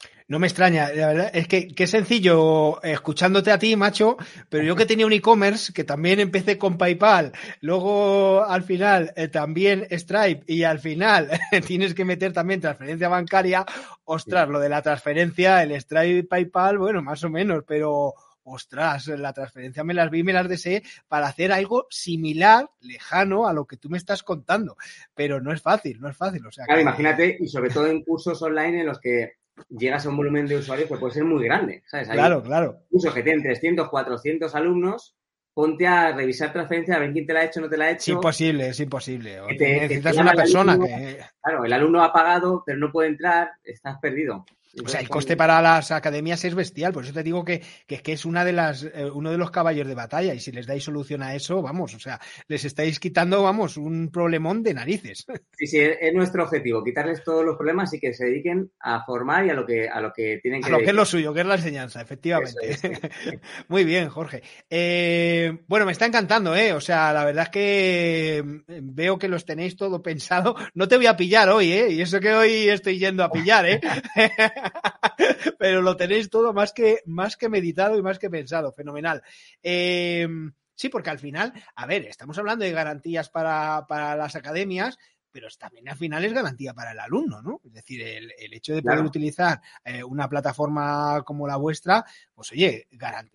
¿Eh? No me extraña, la verdad es que qué sencillo escuchándote a ti, macho, pero yo que tenía un e-commerce, que también empecé con PayPal, luego al final también Stripe y al final tienes que meter también transferencia bancaria, ostras, lo de la transferencia, el Stripe PayPal, bueno, más o menos, pero ostras, la transferencia me las vi, me las deseé para hacer algo similar, lejano a lo que tú me estás contando. Pero no es fácil, no es fácil. O sea, claro, imagínate, y sobre todo en cursos online en los que llegas a un volumen de usuarios que puede ser muy grande, ¿sabes? claro, claro. Cursos que tienen 300, 400 alumnos, ponte a revisar transferencia, a ver quién te la ha hecho no te la ha hecho. Es imposible, es imposible. necesitas una persona que... Claro, el alumno ha pagado, pero no puede entrar, estás perdido. O sea, el coste para las academias es bestial, por eso te digo que, que, que es una de las, eh, uno de los caballos de batalla y si les dais solución a eso, vamos, o sea, les estáis quitando, vamos, un problemón de narices. Sí, sí, es nuestro objetivo, quitarles todos los problemas y que se dediquen a formar y a lo que, a lo que tienen que... A lo que es lo suyo, que es la enseñanza, efectivamente. Muy bien, Jorge. Eh, bueno, me está encantando, ¿eh? O sea, la verdad es que mm, veo que los tenéis todo pensado. No te voy a pillar hoy, ¿eh? Y eso que hoy estoy yendo a pillar, ¿eh? Pero lo tenéis todo más que, más que meditado y más que pensado. Fenomenal. Eh, sí, porque al final, a ver, estamos hablando de garantías para, para las academias, pero también al final es garantía para el alumno, ¿no? Es decir, el, el hecho de poder claro. utilizar eh, una plataforma como la vuestra, pues oye,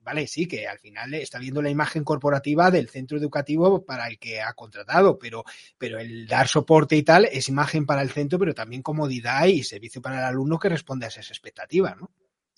vale, sí, que al final está viendo la imagen corporativa del centro educativo para el que ha contratado, pero, pero el dar soporte y tal es imagen para el centro, pero también comodidad y servicio para el alumno que responde a esas expectativas, ¿no?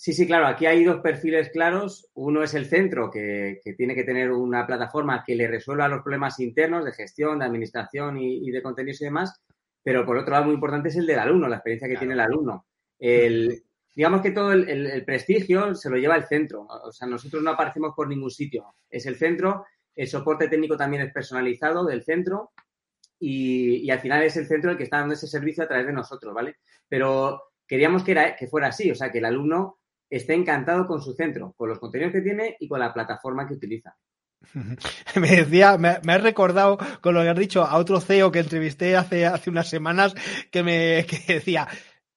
Sí, sí, claro. Aquí hay dos perfiles claros. Uno es el centro, que, que, tiene que tener una plataforma que le resuelva los problemas internos de gestión, de administración y, y, de contenidos y demás. Pero por otro lado, muy importante es el del alumno, la experiencia que claro. tiene el alumno. El, digamos que todo el, el, el, prestigio se lo lleva el centro. O sea, nosotros no aparecemos por ningún sitio. Es el centro. El soporte técnico también es personalizado del centro. Y, y al final es el centro el que está dando ese servicio a través de nosotros, ¿vale? Pero queríamos que, era, que fuera así. O sea, que el alumno esté encantado con su centro, con los contenidos que tiene y con la plataforma que utiliza. Me decía, me, me, has recordado con lo que has dicho a otro CEO que entrevisté hace, hace unas semanas que me que decía,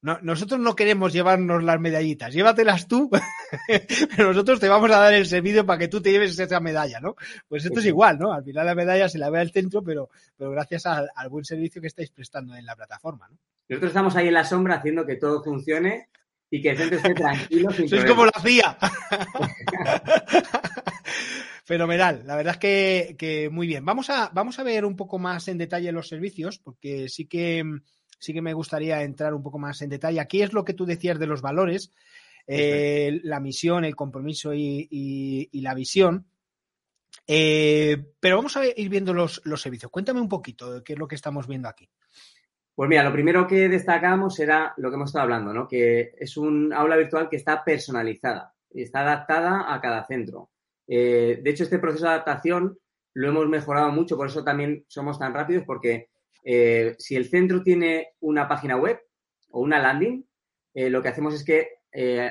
no, nosotros no queremos llevarnos las medallitas, llévatelas tú, pero nosotros te vamos a dar el servicio para que tú te lleves esa medalla, ¿no? Pues esto es igual, ¿no? Al final la medalla se la ve al centro, pero, pero gracias al, al buen servicio que estáis prestando en la plataforma, ¿no? Nosotros estamos ahí en la sombra haciendo que todo funcione y que el centro esté tranquilo. Sin Sois como la CIA. Fenomenal, la verdad es que, que, muy bien. Vamos a, vamos a ver un poco más en detalle los servicios, porque sí que, sí que me gustaría entrar un poco más en detalle. Aquí es lo que tú decías de los valores, eh, la misión, el compromiso y, y, y la visión. Eh, pero vamos a ir viendo los, los servicios. Cuéntame un poquito de qué es lo que estamos viendo aquí. Pues mira, lo primero que destacamos era lo que hemos estado hablando, ¿no? Que es un aula virtual que está personalizada, está adaptada a cada centro. Eh, de hecho, este proceso de adaptación lo hemos mejorado mucho, por eso también somos tan rápidos, porque eh, si el centro tiene una página web o una landing, eh, lo que hacemos es que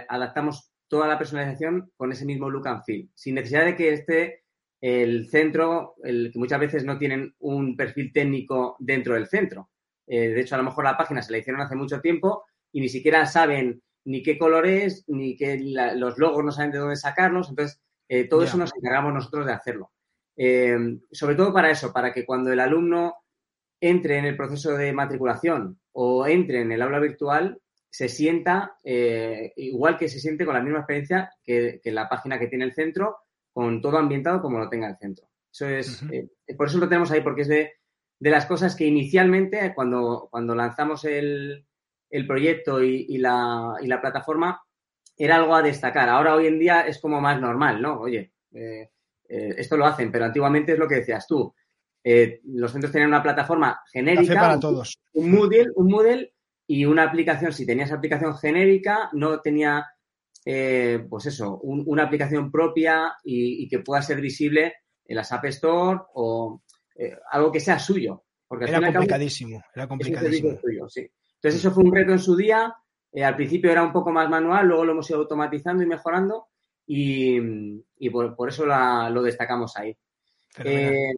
adaptamos toda la personalización con ese mismo look and feel, sin necesidad de que esté el centro, el, que muchas veces no tienen un perfil técnico dentro del centro. Eh, de hecho, a lo mejor la página se la hicieron hace mucho tiempo y ni siquiera saben ni qué color es, ni que la, los logos no saben de dónde sacarlos. Entonces, eh, todo yeah. eso nos encargamos nosotros de hacerlo. Eh, sobre todo para eso, para que cuando el alumno entre en el proceso de matriculación o entre en el aula virtual, se sienta eh, igual que se siente con la misma experiencia que, que, la página que tiene el centro, con todo ambientado como lo tenga el centro. Eso es, uh -huh. por eso lo tenemos ahí, porque es de, de las cosas que inicialmente, cuando, cuando lanzamos el, el proyecto y, y, la, y, la, plataforma, era algo a destacar. Ahora, hoy en día, es como más normal, ¿no? Oye, eh, eh, esto lo hacen, pero antiguamente es lo que decías tú. Eh, los centros tenían una plataforma genérica, para todos. Un, Moodle, un Moodle y una aplicación. Si tenías aplicación genérica, no tenía, eh, pues eso, un, una aplicación propia y, y, que pueda ser visible en las App Store o eh, algo que sea suyo. Porque era complicadísimo, cabo, era complicadísimo. Suyo, sí. Entonces eso fue un reto en su día. Eh, al principio era un poco más manual, luego lo hemos ido automatizando y mejorando y, y por, por, eso la, lo destacamos ahí. Eh,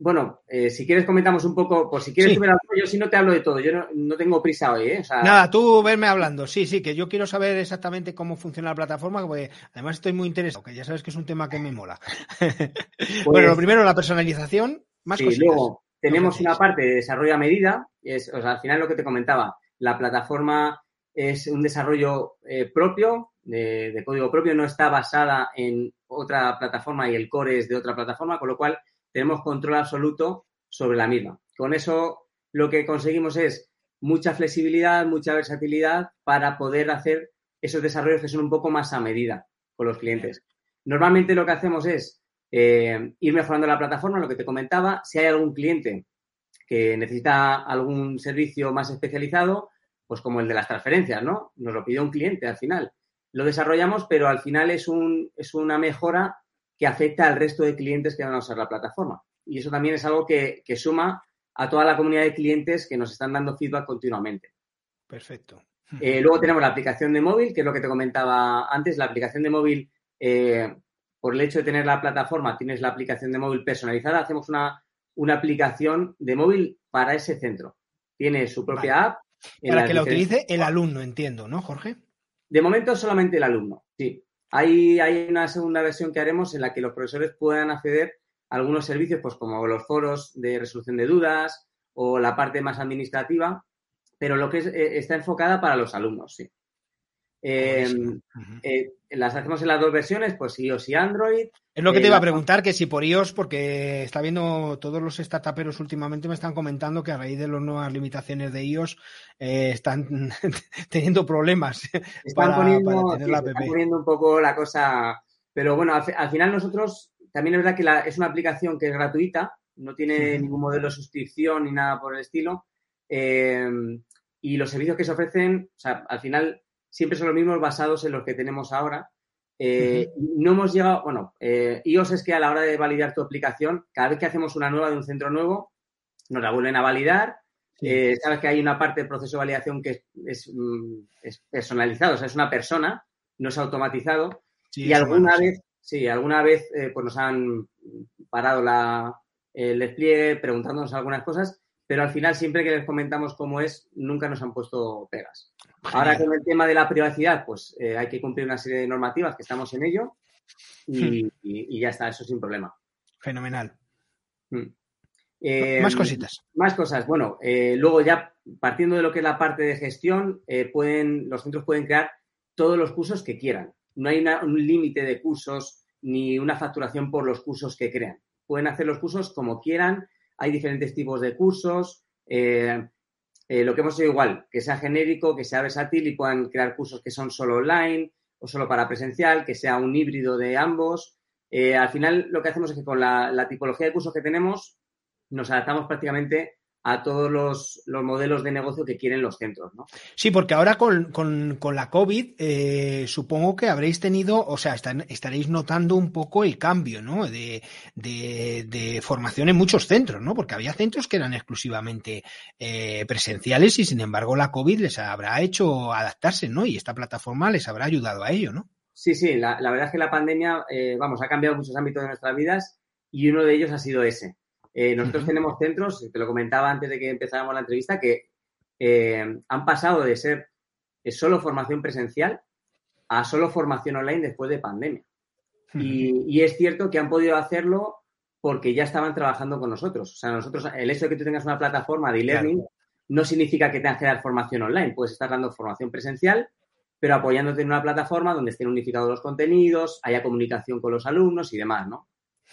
bueno, eh, si quieres comentamos un poco, por si quieres sí. algo, yo si no te hablo de todo, yo no, no tengo prisa hoy, ¿eh? O sea... Nada, tú verme hablando, sí, sí, que yo quiero saber exactamente cómo funciona la plataforma, porque además estoy muy interesado, que ya sabes que es un tema que me mola. Pues, bueno, lo primero, la personalización, más sí. Luego tenemos una parte de desarrollo a medida, es, o sea, al final lo que te comentaba, la plataforma es un desarrollo eh, propio, de, de, código propio, no está basada en otra plataforma y el core es de otra plataforma, con lo cual tenemos control absoluto sobre la misma. Con eso lo que conseguimos es mucha flexibilidad, mucha versatilidad para poder hacer esos desarrollos que son un poco más a medida con los clientes. Normalmente lo que hacemos es eh, ir mejorando la plataforma, lo que te comentaba. Si hay algún cliente que necesita algún servicio más especializado, pues como el de las transferencias, ¿no? Nos lo pidió un cliente al final. Lo desarrollamos, pero al final es, un, es una mejora que afecta al resto de clientes que van a usar la plataforma. Y eso también es algo que, suma a toda la comunidad de clientes que nos están dando feedback continuamente. Perfecto. Eh, luego tenemos la aplicación de móvil, que es lo que te comentaba antes. La aplicación de móvil, eh, por el hecho de tener la plataforma, tienes la aplicación de móvil personalizada. Hacemos una, una aplicación de móvil para ese centro. Tiene su propia app. Para que la utilice el alumno, entiendo, ¿no, Jorge? De momento solamente el alumno, sí. Hay, hay una segunda versión que haremos en la que los profesores puedan acceder a algunos servicios, pues como los foros de resolución de dudas o la parte más administrativa, pero lo que eh, está enfocada para los alumnos, sí. Em, eh, las hacemos en las dos versiones, pues iOS y Android. Es lo que te eh, iba a preguntar, que si por iOS, porque está viendo todos los startuperos últimamente me están comentando que a raíz de las nuevas limitaciones de iOS eh, están teniendo problemas están poniendo, poniendo un poco la cosa, pero bueno, al, final nosotros, también es verdad que es una aplicación que es gratuita, no tiene ningún modelo de suscripción ni nada por el estilo, y los servicios que se ofrecen, o sea, al final siempre son los mismos basados en los que tenemos ahora. Eh, no hemos llegado, bueno, eh, iOS es que a la hora de validar tu aplicación, cada vez que hacemos una nueva de un centro nuevo, nos la vuelven a validar. Eh, sabes que hay una parte del proceso de validación que es, mm, personalizado, o sea, es una persona, no es automatizado. y alguna vez, sí, alguna vez pues nos han parado la, el despliegue preguntándonos algunas cosas, pero al final siempre que les comentamos cómo es, nunca nos han puesto pegas. Ahora con el tema de la privacidad, pues eh, hay que cumplir una serie de normativas que estamos en ello y, hmm. ya está, eso sin problema. Fenomenal. Hmm. Eh, más cositas. Más cosas. Bueno, eh, luego ya partiendo de lo que es la parte de gestión, pueden, los centros pueden crear todos los cursos que quieran. No hay un límite de cursos ni una facturación por los cursos que crean. Pueden hacer los cursos como quieran. Hay diferentes tipos de cursos. Eh, lo que hemos hecho igual, que sea genérico, que sea versátil y puedan crear cursos que son solo online o solo para presencial, que sea un híbrido de ambos. Eh, al final, lo que hacemos es que con la tipología de cursos que tenemos, nos adaptamos prácticamente a todos los, modelos de negocio que quieren los centros, ¿no? Sí, porque ahora con, la COVID eh, supongo que habréis tenido, o sea, estaréis notando un poco el cambio, ¿no? De, formación en muchos centros, ¿no? Porque había centros que eran exclusivamente eh, presenciales y sin embargo la COVID les habrá hecho adaptarse, ¿no? Y esta plataforma les habrá ayudado a ello, ¿no? Sí, sí, la, verdad es que la pandemia, eh, vamos, ha cambiado muchos ámbitos de nuestras vidas y uno de ellos ha sido ese. Eh, nosotros tenemos centros, te lo comentaba antes de que empezáramos la entrevista, que eh, han pasado de ser solo formación presencial a solo formación online después de pandemia. y, es cierto que han podido hacerlo porque ya estaban trabajando con nosotros. O sea, nosotros, el hecho de que tú tengas una plataforma de e-learning no significa que tengas que dar formación online. Puedes estar dando formación presencial, pero apoyándote en una plataforma donde estén unificados los contenidos, haya comunicación con los alumnos y demás, ¿no?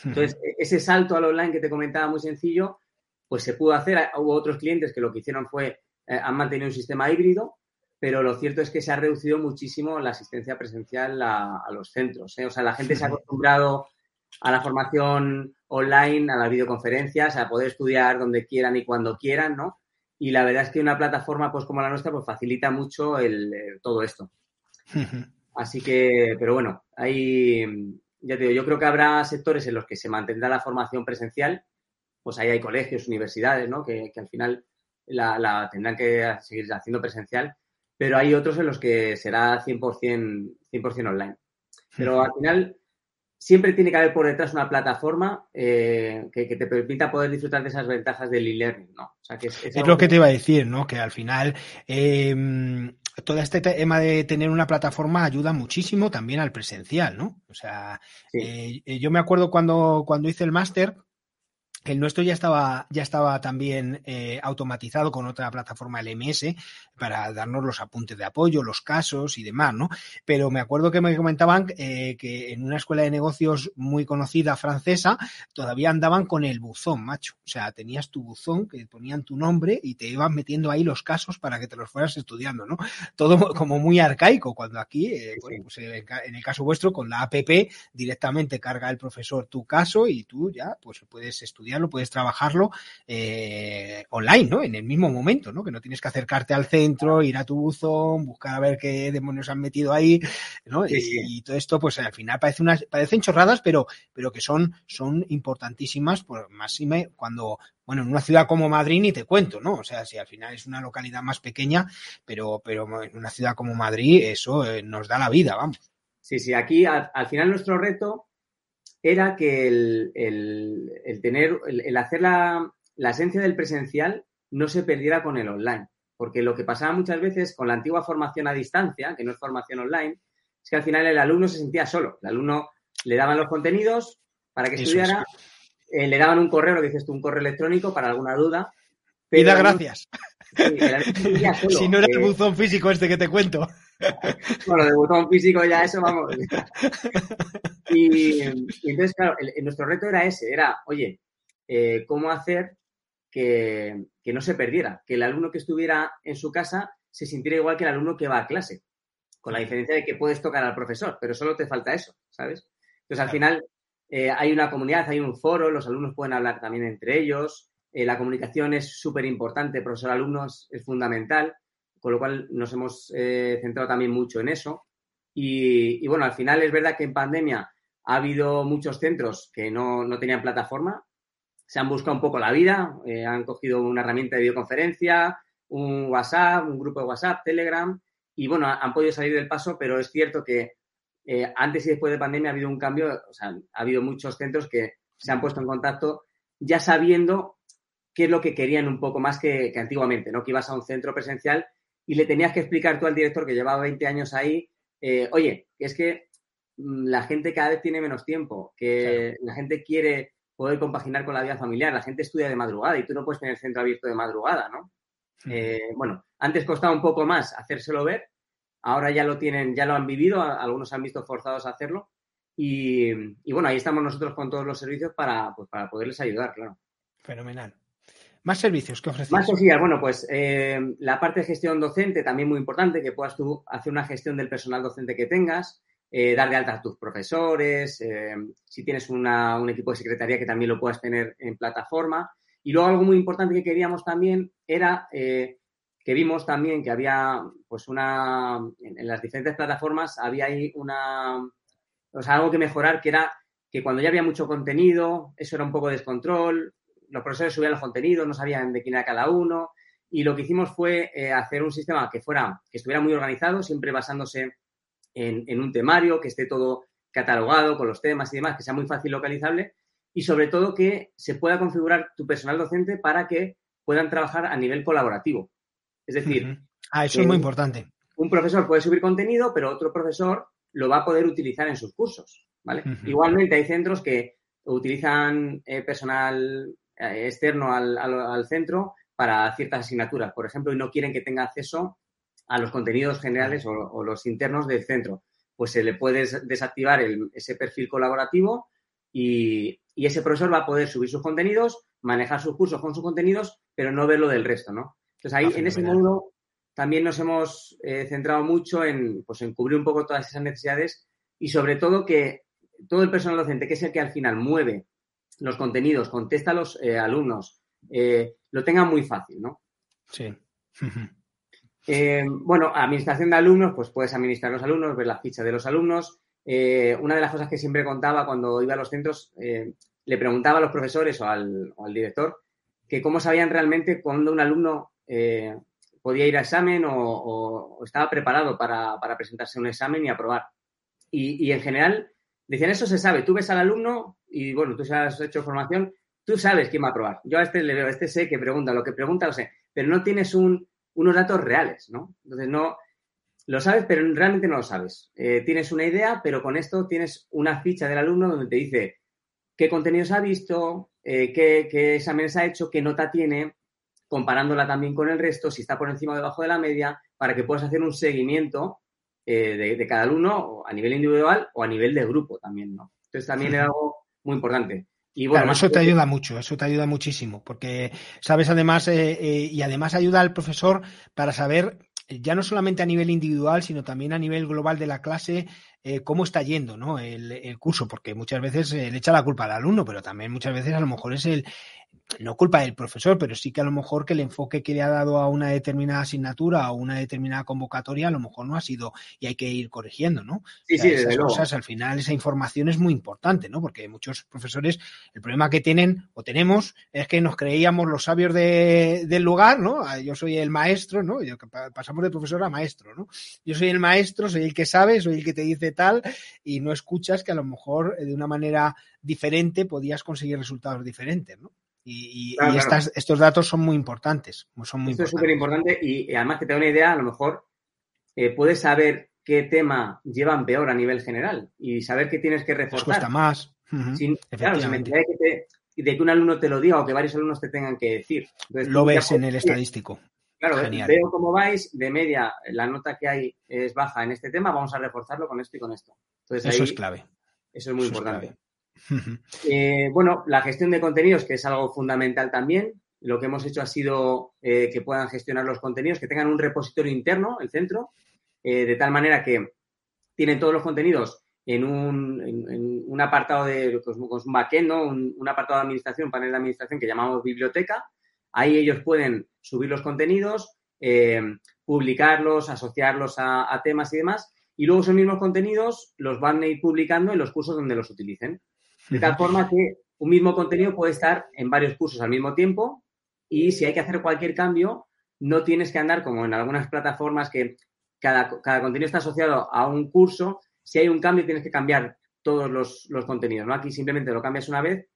Entonces, e-, ese salto al online que te comentaba muy sencillo, pues se pudo hacer. Hubo otros clientes que lo que hicieron fue, eh, han mantenido un sistema híbrido, pero lo cierto es que se ha reducido muchísimo la asistencia presencial a, los centros. ¿eh? O sea, la gente se ha acostumbrado a la formación online, a las videoconferencias, a poder estudiar donde quieran y cuando quieran, ¿no? Y la verdad es que una plataforma pues como la nuestra pues facilita mucho el, todo esto. Así que, pero bueno, hay, ya te digo, yo creo que habrá sectores en los que se mantendrá la formación presencial, pues ahí hay colegios, universidades, ¿no? Que, al final la, tendrán que seguir haciendo presencial, pero hay otros en los que será 100%, 100 online. Pero al final siempre tiene que haber por detrás una plataforma eh, que, te permita poder disfrutar de esas ventajas del e-learning, ¿no? es, lo que te iba a decir, ¿no? Que al final eh, todo este tema de tener una plataforma ayuda muchísimo también al presencial, ¿no? O sea, eh, yo me acuerdo cuando, cuando hice el máster, el nuestro ya estaba, ya estaba también eh, automatizado con otra plataforma LMS para darnos los apuntes de apoyo, los casos y demás, ¿no? Pero me acuerdo que me comentaban eh, que en una escuela de negocios muy conocida francesa todavía andaban con el buzón, macho. O sea, tenías tu buzón que ponían tu nombre y te iban metiendo ahí los casos para que te los fueras estudiando, ¿no? Todo como muy arcaico, cuando aquí, eh, pues en el caso vuestro, con la APP directamente carga el profesor tu caso y tú ya pues puedes estudiar puedes trabajarlo eh, online, ¿no? En el mismo momento, ¿no? Que no tienes que acercarte al centro, ir a tu buzón, buscar a ver qué demonios han metido ahí, ¿no? y, todo esto, pues al final parece unas, parecen chorradas, pero, pero que son, son importantísimas, por más cuando, bueno, en una ciudad como Madrid ni te cuento, ¿no? O sea, si al final es una localidad más pequeña, pero, pero en una ciudad como Madrid eso eh, nos da la vida, vamos. Sí, sí, aquí al, final nuestro reto era que el, el, tener, el, hacer la, la esencia del presencial no se perdiera con el online. Porque lo que pasaba muchas veces con la antigua formación a distancia, que no es formación online, es que al final el alumno se sentía solo. El alumno le daban los contenidos para que estudiara, eh, le daban un correo, lo que dices tú, un correo electrónico para alguna duda. Pida gracias. si no era el buzón físico este que te cuento. Bueno, de buzón físico ya eso, vamos. y, entonces, claro, nuestro reto era ese, era, oye, eh, ¿cómo hacer que, que, no se perdiera? Que el alumno que estuviera en su casa se sintiera igual que el alumno que va a clase. Con la diferencia de que puedes tocar al profesor, pero solo te falta eso, ¿sabes? Entonces, al final, eh, hay una comunidad, hay un foro, los alumnos pueden hablar también entre ellos, eh, la comunicación es súper importante, profesor-alumnos es fundamental, con lo cual nos hemos eh, centrado también mucho en eso. Y, bueno, al final es verdad que en pandemia ha habido muchos centros que no, no tenían plataforma, se han buscado un poco la vida, han cogido una herramienta de videoconferencia, un WhatsApp, un grupo de WhatsApp, Telegram, y bueno, han podido salir del paso, pero es cierto que eh, antes y después de pandemia ha habido un cambio, o sea, ha habido muchos centros que se han puesto en contacto ya sabiendo qué es lo que querían un poco más que, antiguamente, ¿no? Que ibas a un centro presencial y le tenías que explicar tú al director que llevaba 20 años ahí, eh, oye, es que mm, la gente cada vez tiene menos tiempo, que la gente quiere poder compaginar con la vida familiar, la gente estudia de madrugada y tú no puedes tener centro abierto de madrugada, ¿no? Eh, bueno, antes costaba un poco más hacérselo ver, ahora ya lo tienen, ya lo han vivido, algunos han visto forzados a hacerlo. Y, bueno, ahí estamos nosotros con todos los servicios para, pues, para poderles ayudar, claro. Fenomenal. Más servicios que ofrecéis. Más cosillas. Bueno, pues eh, la parte de gestión docente también muy importante, que puedas tú hacer una gestión del personal docente que tengas, eh, dar de alta a tus profesores, si tienes un equipo de secretaría que también lo puedas tener en plataforma. Y luego algo muy importante que queríamos también era eh, que vimos también que había, pues una, en, las diferentes plataformas había ahí una, o sea, algo que mejorar, que era que cuando ya había mucho contenido, eso era un poco descontrol, los profesores subían los contenidos, no sabían de quién era cada uno, y lo que hicimos fue eh, hacer un sistema que fuera, que estuviera muy organizado, siempre basándose en, en un temario, que esté todo catalogado con los temas y demás, que sea muy fácil localizable, y sobre todo que se pueda configurar tu personal docente para que puedan trabajar a nivel colaborativo. Es decir, ah, eso es muy importante. Un profesor puede subir contenido, pero otro profesor lo va a poder utilizar en sus cursos. ¿vale? Igualmente hay centros que utilizan eh, personal externo al, centro para ciertas asignaturas, por ejemplo, y no quieren que tenga acceso a los contenidos generales o, los internos del centro. Pues se le puede desactivar ese perfil colaborativo y, y ese profesor va a poder subir sus contenidos, manejar sus cursos con sus contenidos, pero no ver lo del resto, ¿no? Entonces ahí, en ese módulo, también nos hemos eh, centrado mucho en, pues, en cubrir un poco todas esas necesidades y sobre todo que todo el personal docente, que es el que al final mueve los contenidos, contesta a los eh, alumnos, eh, lo tenga muy fácil, ¿no? Sí. bueno, administración de alumnos, pues puedes administrar los alumnos, ver la ficha de los alumnos, eh, una de las cosas que siempre contaba cuando iba a los centros, eh, le preguntaba a los profesores o al, director que cómo sabían realmente cuando un alumno eh, podía ir a examen o, estaba preparado para, presentarse a un examen y aprobar. Y, en general decían, eso se sabe, tú ves al alumno y bueno, tú has hecho formación, tú sabes quién va a aprobar. Yo a este le veo, a este sé que pregunta, lo que pregunta lo sé, pero no tienes unos datos reales, ¿no? Entonces no, lo sabes, pero realmente no lo sabes. Eh, tienes una idea, pero con esto tienes una ficha del alumno donde te dice qué contenidos ha visto, eh, qué, exámenes ha hecho, qué nota tiene, comparándola también con el resto, si está por encima o debajo de la media, para que puedas hacer un seguimiento eh, de, cada alumno a nivel individual o a nivel de grupo también, ¿no? Entonces también es algo muy importante. Y bueno, eso te ayuda mucho, eso te ayuda muchísimo, porque sabes además, y además ayuda al profesor para saber ya no solamente a nivel individual, sino también a nivel global de la clase, eh, cómo está yendo ¿no? el, el, curso, porque muchas veces eh, le echa la culpa al alumno, pero también muchas veces a lo mejor es el, no culpa del profesor, pero sí que a lo mejor que el enfoque que le ha dado a una determinada asignatura o una determinada convocatoria a lo mejor no ha sido y hay que ir corrigiendo, ¿no? Sí, o sea, sí, esas cosas, al final esa información es muy importante, ¿no? Porque muchos profesores, el problema que tienen o tenemos es que nos creíamos los sabios de, del lugar, ¿no? Ah, yo soy el maestro, ¿no? Yo, pasamos de profesor a maestro, ¿no? Yo soy el maestro, soy el que sabe, soy el que te dice tal y no escuchas que a lo mejor eh, de una manera diferente podías conseguir resultados diferentes, ¿no? Y, y, Claro, y claro. estas, estos datos son muy importantes. Son muy Esto es súper importante y, y además que te da una idea, a lo mejor eh, puedes saber qué tema llevan peor a nivel general y saber qué tienes que Les reforzar. cuesta más. Sin, claro, sin efectivamente. necesidad de que, te- de que un alumno te lo diga o que varios alumnos te tengan que decir. Entonces, Lo ves en el estadístico. Claro, Genial. veo cómo vais, de media la nota que hay es baja en este tema, vamos a reforzarlo con esto y con esto. Entonces Eso ahí, es clave. eso es muy Eso importante. Eh, bueno, la gestión de contenidos, que es algo fundamental también. Lo que hemos hecho ha sido eh, que puedan gestionar los contenidos, que tengan un repositorio interno, el centro, eh, de tal manera que tienen todos los contenidos en un, apartado de pues, un backend, ¿no? un, un apartado de administración, panel de administración que llamamos biblioteca. Ahí ellos pueden subir los contenidos, publicarlos, asociarlos a, a temas y demás. Y luego esos mismos contenidos los van a ir publicando en los cursos donde los utilicen. De tal forma que un mismo contenido puede estar en varios cursos al mismo tiempo y si hay que hacer cualquier cambio, no tienes que andar como en algunas plataformas que cada, cada contenido está asociado a un curso. Si hay un cambio, tienes que cambiar todos los, los contenidos. ¿no? Aquí simplemente lo cambias una vez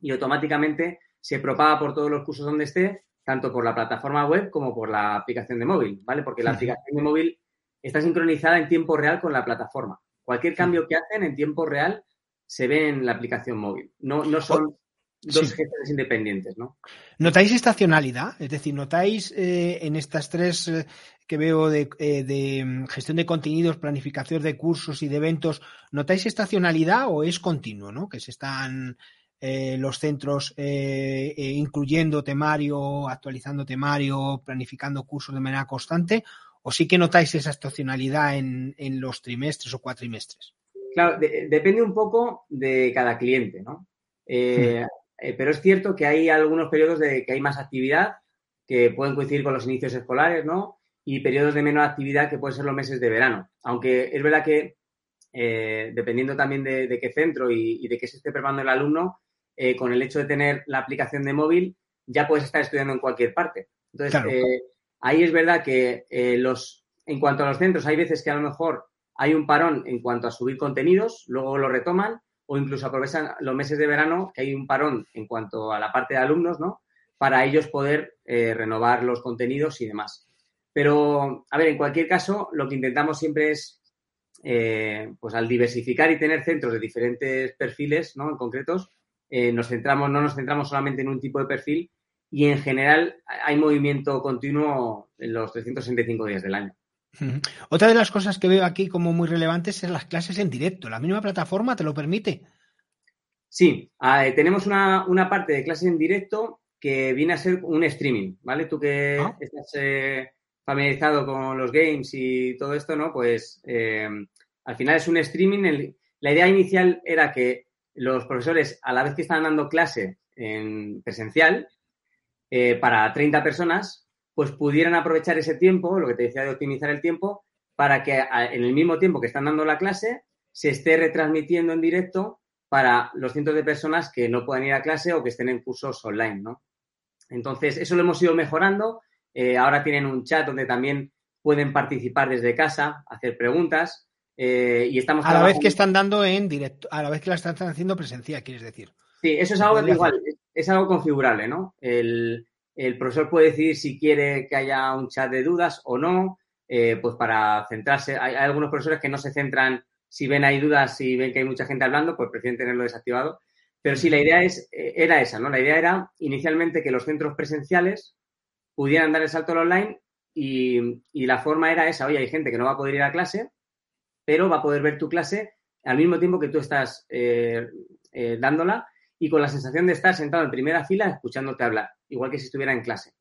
y automáticamente se propaga por todos los cursos donde esté, tanto por la plataforma web como por la aplicación de móvil, ¿vale? Porque la aplicación de móvil está sincronizada en tiempo real con la plataforma. Cualquier cambio que hacen en tiempo real se ve en la aplicación móvil. No, no son dos sí. gestores independientes, ¿no? ¿Notáis estacionalidad? Es decir, ¿notáis eh, en estas tres eh, que veo de, eh, de, mm, gestión de contenidos, planificación de cursos y de eventos, ¿notáis estacionalidad o es continuo, ¿no? Que se están los centros incluyendo temario, actualizando temario, planificando cursos de manera constante, o sí que notáis esa estacionalidad en, en los trimestres o cuatrimestres? Claro, de- depende un poco de cada cliente, ¿no? Eh, eh, pero es cierto que hay algunos periodos de que hay más actividad que pueden coincidir con los inicios escolares, ¿no? Y periodos de menor actividad que pueden ser los meses de verano. Aunque es verdad que eh, dependiendo también de, de qué centro y, y de qué se esté preparando el alumno, eh, con el hecho de tener la aplicación de móvil, ya puedes estar estudiando en cualquier parte. Entonces, Claro. ahí es verdad que los, en cuanto a los centros, hay veces que a lo mejor hay un parón en cuanto a subir contenidos, luego lo retoman o incluso aprovechan los meses de verano que hay un parón en cuanto a la parte de alumnos, ¿no? Para ellos poder eh, renovar los contenidos y demás. Pero, a ver, en cualquier caso, lo que intentamos siempre es, eh, pues al diversificar y tener centros de diferentes perfiles, ¿no? En concretos, eh, nos centramos, no nos centramos solamente en un tipo de perfil y en general hay movimiento continuo en los 365 días del año. Otra de las cosas que veo aquí como muy relevantes es las clases en directo. ¿La misma plataforma te lo permite? Sí, eh, tenemos una, una, parte de clase en directo que viene a ser un streaming, ¿vale? Tú que ¿Ah? estás eh, familiarizado con los games y todo esto, ¿no? Pues eh, al final es un streaming. El, la idea inicial era que los profesores, a la vez que estaban dando clase en presencial, eh, para 30 personas, pues pudieran aprovechar ese tiempo, lo que te decía de optimizar el tiempo, para que en el mismo tiempo que están dando la clase, se esté retransmitiendo en directo para los cientos de personas que no puedan ir a clase o que estén en cursos online, ¿no? Entonces, eso lo hemos ido mejorando. Eh, ahora tienen un chat donde también pueden participar desde casa, hacer preguntas. Eh, y estamos a la vez que están dando en directo, a la vez que la están haciendo presencial, quieres decir. Sí, eso es algo igual, es, algo configurable, ¿no? El, el, profesor puede decidir si quiere que haya un chat de dudas o no, eh, pues para centrarse. Hay, algunos profesores que no se centran, si ven hay dudas, si ven que hay mucha gente hablando, pues prefieren tenerlo desactivado. Pero sí, la idea es, eh, era esa, ¿no? La idea era inicialmente que los centros presenciales pudieran dar el salto al online y, la forma era esa, oye, hay gente que no va a poder ir a clase, pero va a poder ver tu clase al mismo tiempo que tú estás eh, dándola y con la sensación de estar sentado en primera fila escuchándote hablar, igual que si estuviera en clase.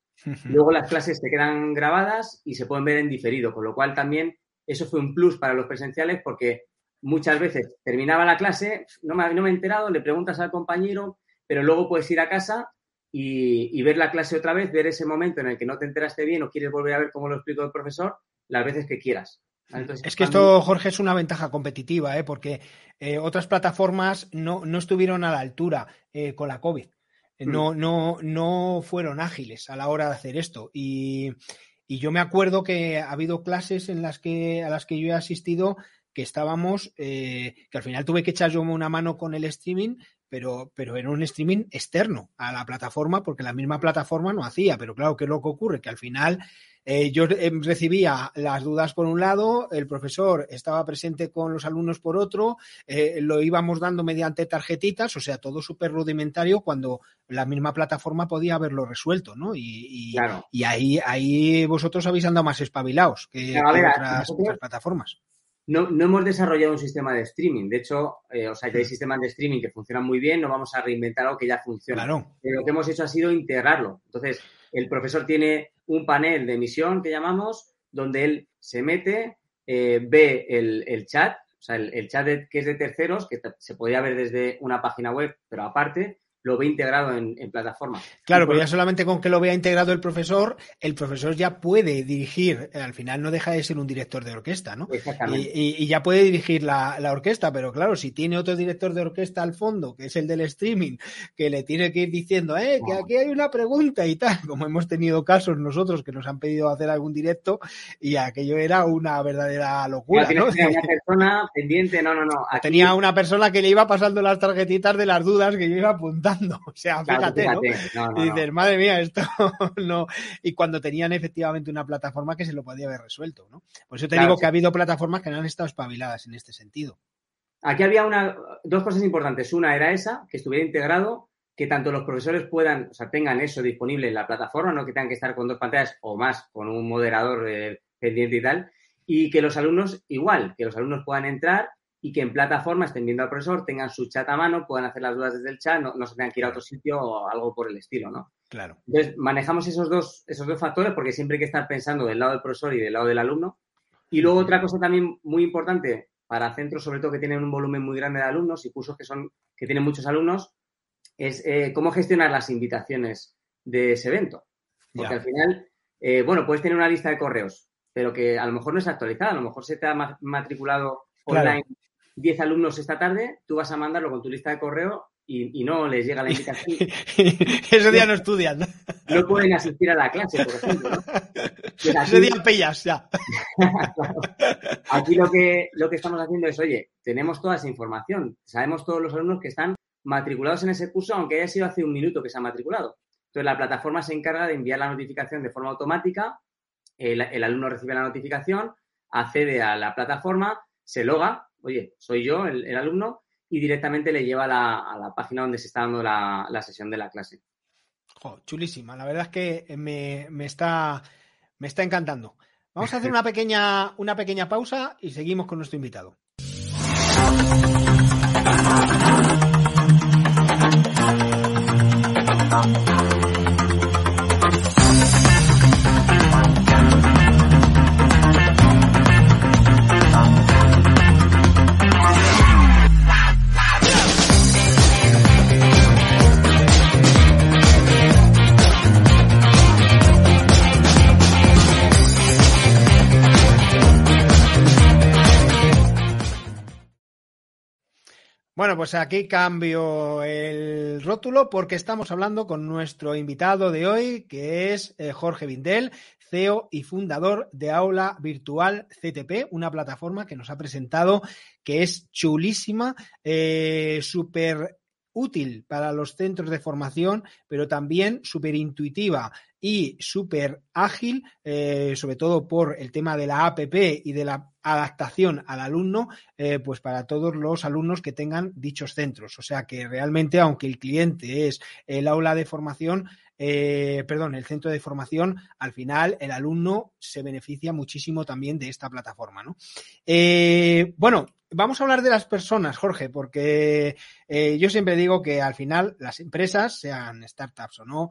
Luego las clases se quedan grabadas y se pueden ver en diferido, con lo cual también eso fue un plus para los presenciales porque muchas veces terminaba la clase, no me, no me he enterado, le preguntas al compañero, pero luego puedes ir a casa y, ver la clase otra vez, ver ese momento en el que no te enteraste bien o quieres volver a ver cómo lo explicó el profesor, las veces que quieras. es que esto, Jorge, es una ventaja competitiva, ¿eh? porque eh, otras plataformas no, no, estuvieron a la altura eh, con la COVID. Mm. No, no, no fueron ágiles a la hora de hacer esto. Y, y, yo me acuerdo que ha habido clases en las que, a las que yo he asistido que estábamos, que al final tuve que echar yo una mano con el streaming, pero, pero era un streaming externo a la plataforma porque la misma plataforma no hacía. Pero claro, ¿qué es lo que ocurre? Que al final eh, yo em, recibía las dudas por un lado, el profesor estaba presente con los alumnos por otro, eh, lo íbamos dando mediante tarjetitas, o sea, todo súper rudimentario cuando la misma plataforma podía haberlo resuelto, ¿no? Y, y, ahí, ahí vosotros habéis andado más espabilados que, otras plataformas no, no, hemos desarrollado un sistema de streaming. De hecho, eh, o sea, ya hay sistemas de streaming que funcionan muy bien, no vamos a reinventar algo que ya funciona. Claro. lo que hemos hecho ha sido integrarlo. Entonces, el profesor tiene un panel de emisión que llamamos, donde él se mete, eh, ve el, chat, o sea, el, chat que es de terceros, que se podría ver desde una página web, pero aparte, lo ve integrado en, plataforma. Claro, pero ya solamente con que lo vea integrado el profesor, el profesor ya puede dirigir, eh, al final no deja de ser un director de orquesta, ¿no? Exactamente. Y, ya puede dirigir la, orquesta, pero claro, si tiene otro director de orquesta al fondo, que es el del streaming, que le tiene que ir diciendo, eh, que aquí hay una pregunta y tal, como hemos tenido casos nosotros que nos han pedido hacer algún directo y aquello era una verdadera locura, ¿no? Tenía una persona pendiente, no, no, no. Tenía una persona que le iba pasando las tarjetitas de las dudas que yo iba apuntando O sea, fíjate, ¿no? y dices, madre mía, esto no. Y cuando tenían efectivamente una plataforma que se lo podía haber resuelto, ¿no? Por eso te digo que ha habido plataformas que no han estado espabiladas en este sentido. Aquí había una, dos cosas importantes. Una era esa, que estuviera integrado, que tanto los profesores puedan, o sea, tengan eso disponible en la plataforma, no que tengan que estar con dos pantallas o más, con un moderador eh, pendiente y tal, y que los alumnos, igual, que los alumnos puedan entrar y que en plataforma estén viendo al profesor, tengan su chat a mano, puedan hacer las dudas desde el chat, no, se tengan que ir a otro sitio o algo por el estilo, ¿no? Claro. Entonces, manejamos esos dos, esos dos factores porque siempre hay que estar pensando del lado del profesor y del lado del alumno. Y luego otra cosa también muy importante para centros, sobre todo que tienen un volumen muy grande de alumnos y cursos que son que tienen muchos alumnos, es eh, cómo gestionar las invitaciones de ese evento. Porque al final, eh, bueno, puedes tener una lista de correos, pero que a lo mejor no es actualizada, a lo mejor se te ha matriculado online 10 alumnos esta tarde, tú vas a mandarlo con tu lista de correo y, no les llega la invitación. Ese día no estudian. No pueden asistir a la clase, por ejemplo. Ese día pillas, ya. Aquí lo que, lo que estamos haciendo es, oye, tenemos toda esa información, sabemos todos los alumnos que están matriculados en ese curso, aunque haya sido hace un minuto que se han matriculado. Entonces, la plataforma se encarga de enviar la notificación de forma automática, el, el alumno recibe la notificación, accede a la plataforma, se loga, oye, soy yo, el, alumno, y directamente le lleva a la página donde se está dando la, sesión de la clase. chulísima, la verdad es que me, está, me está encantando. Vamos a hacer una pequeña, una pequeña pausa y seguimos con nuestro invitado. Bueno, pues aquí cambio el rótulo porque estamos hablando con nuestro invitado de hoy, que es eh, Jorge Vindel, CEO y fundador de Aula Virtual CTP, una plataforma que nos ha presentado que es chulísima, eh, súper útil para los centros de formación, pero también súper intuitiva y súper ágil, eh, sobre todo por el tema de la APP y de la adaptación al alumno, eh, pues para todos los alumnos que tengan dichos centros. O sea que realmente, aunque el cliente es el aula de formación, eh, perdón, el centro de formación, al final el alumno se beneficia muchísimo también de esta plataforma. ¿no? bueno, vamos a hablar de las personas, Jorge, porque yo siempre digo que al final las empresas, sean startups o no,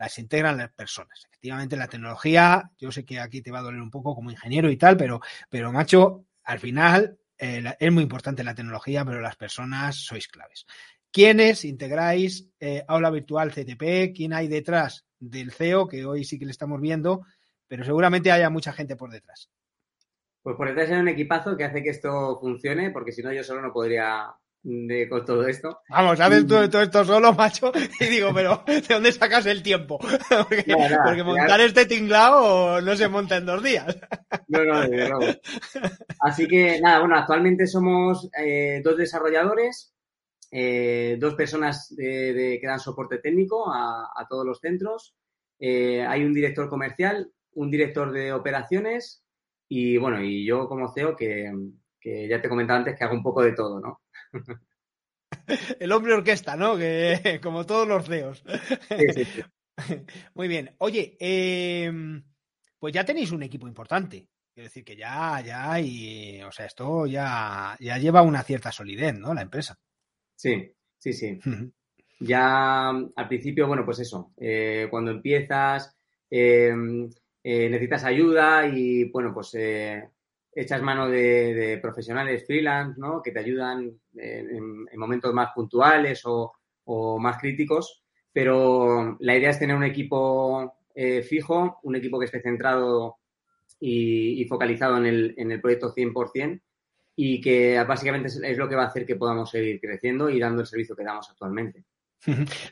las integran las personas. Efectivamente, la tecnología, yo sé que aquí te va a doler un poco como ingeniero y tal, pero, pero macho, al final eh, es muy importante la tecnología, pero las personas sois claves. ¿Quiénes integráis eh, Aula Virtual CTP? ¿Quién hay detrás del CEO, que hoy sí que le estamos viendo, pero seguramente haya mucha gente por detrás? Pues por detrás hay un equipazo que hace que esto funcione, porque si no yo solo no podría de, con todo esto. Vamos, tú todo esto solo, macho, y digo, pero ¿de dónde sacas el tiempo? porque, montar este tinglao no se monta en dos días. No, no, de verdad. Así que nada, bueno, actualmente somos eh, dos desarrolladores, eh, dos personas de, que dan soporte técnico a, todos los centros. Eh, hay un director comercial, un director de operaciones y bueno, y yo como CEO que, que ya te comentaba antes que hago un poco de todo, ¿no? El hombre orquesta, ¿no? Que como todos los CEOs. Muy bien. Oye, em, pues ya tenéis un equipo importante. Quiero decir que ya, ya, y, o sea, esto ya, ya lleva una cierta solidez, ¿no? La empresa. Sí, sí, sí. ya al principio, bueno, pues eso, eh, cuando empiezas, em, eh, necesitas ayuda y, bueno, pues eh, echas mano de, profesionales freelance, ¿no? Que te ayudan en, momentos más puntuales o, más críticos, pero la idea es tener un equipo eh, fijo, un equipo que esté centrado y, focalizado en el, en el proyecto 100% y que básicamente es, lo que va a hacer que podamos seguir creciendo y dando el servicio que damos actualmente.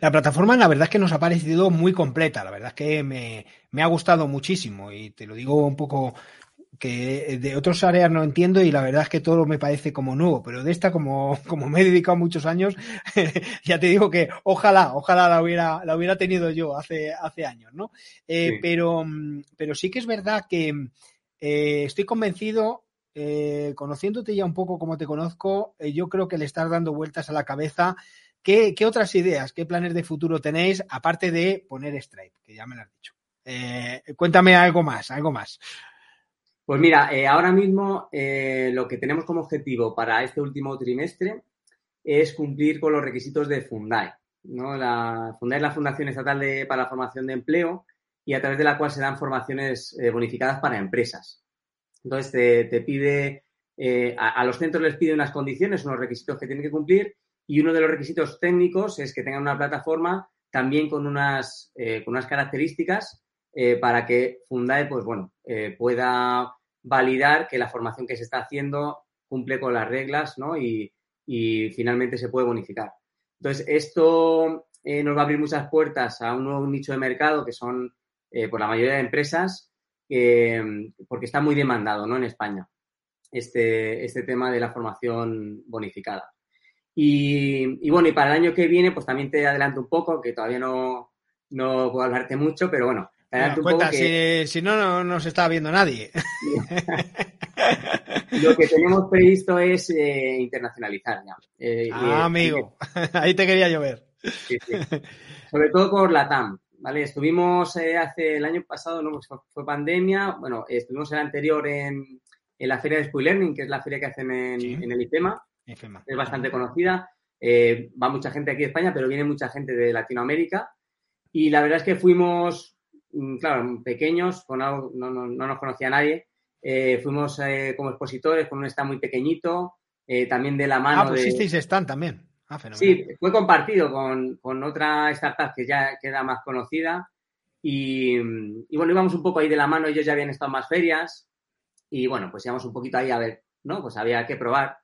La plataforma, la verdad es que nos ha parecido muy completa, la verdad es que me, me, ha gustado muchísimo y te lo digo un poco que de otras áreas no entiendo y la verdad es que todo me parece como nuevo, pero de esta como, como me he dedicado muchos años, ya te digo que ojalá, ojalá la hubiera, la hubiera tenido yo hace, hace años, ¿no? Eh, pero, pero sí que es verdad que eh, estoy convencido, eh, conociéndote ya un poco como te conozco, yo creo que le estás dando vueltas a la cabeza. ¿Qué, ¿Qué, otras ideas, qué planes de futuro tenéis, aparte de poner Stripe, que ya me lo has dicho? cuéntame algo más, algo más. Pues mira, eh, ahora mismo eh, lo que tenemos como objetivo para este último trimestre es cumplir con los requisitos de Fundai. ¿no? La, Fundai es la Fundación Estatal para la Formación de Empleo y a través de la cual se dan formaciones eh, bonificadas para empresas. Entonces, te, pide, a, los centros les pide unas condiciones, unos requisitos que tienen que cumplir y uno de los requisitos técnicos es que tengan una plataforma también con unas, con unas características para que Fundae, pues bueno, pueda validar que la formación que se está haciendo cumple con las reglas ¿no? y, finalmente se puede bonificar. Entonces, esto eh, nos va a abrir muchas puertas a un nuevo nicho de mercado que son, eh, por la mayoría de empresas, porque está muy demandado ¿no? en España este, este tema de la formación bonificada. Y, bueno, y para el año que viene, pues también te adelanto un poco, que todavía no, no puedo hablarte mucho, pero bueno, si, no, no nos está viendo nadie. Lo que tenemos previsto es eh, internacionalizar ya. Eh, ah, amigo, ahí te quería llover. Sobre todo por la TAM. ¿vale? Estuvimos eh, hace el año pasado, no fue pandemia, bueno, estuvimos el anterior en, la feria de School Learning, que es la feria que hacen en, el IFEMA. Es bastante conocida. va mucha gente aquí de España, pero viene mucha gente de Latinoamérica. Y la verdad es que fuimos claro, pequeños, no, nos conocía nadie. Eh, fuimos eh, como expositores con un stand muy pequeñito, eh, también de la mano. Ah, pues de... stand también. Ah, sí, fue compartido con, otra startup que ya queda más conocida. Y, bueno, íbamos un poco ahí de la mano, ellos ya habían estado en más ferias. Y bueno, pues íbamos un poquito ahí a ver, ¿no? Pues había que probar.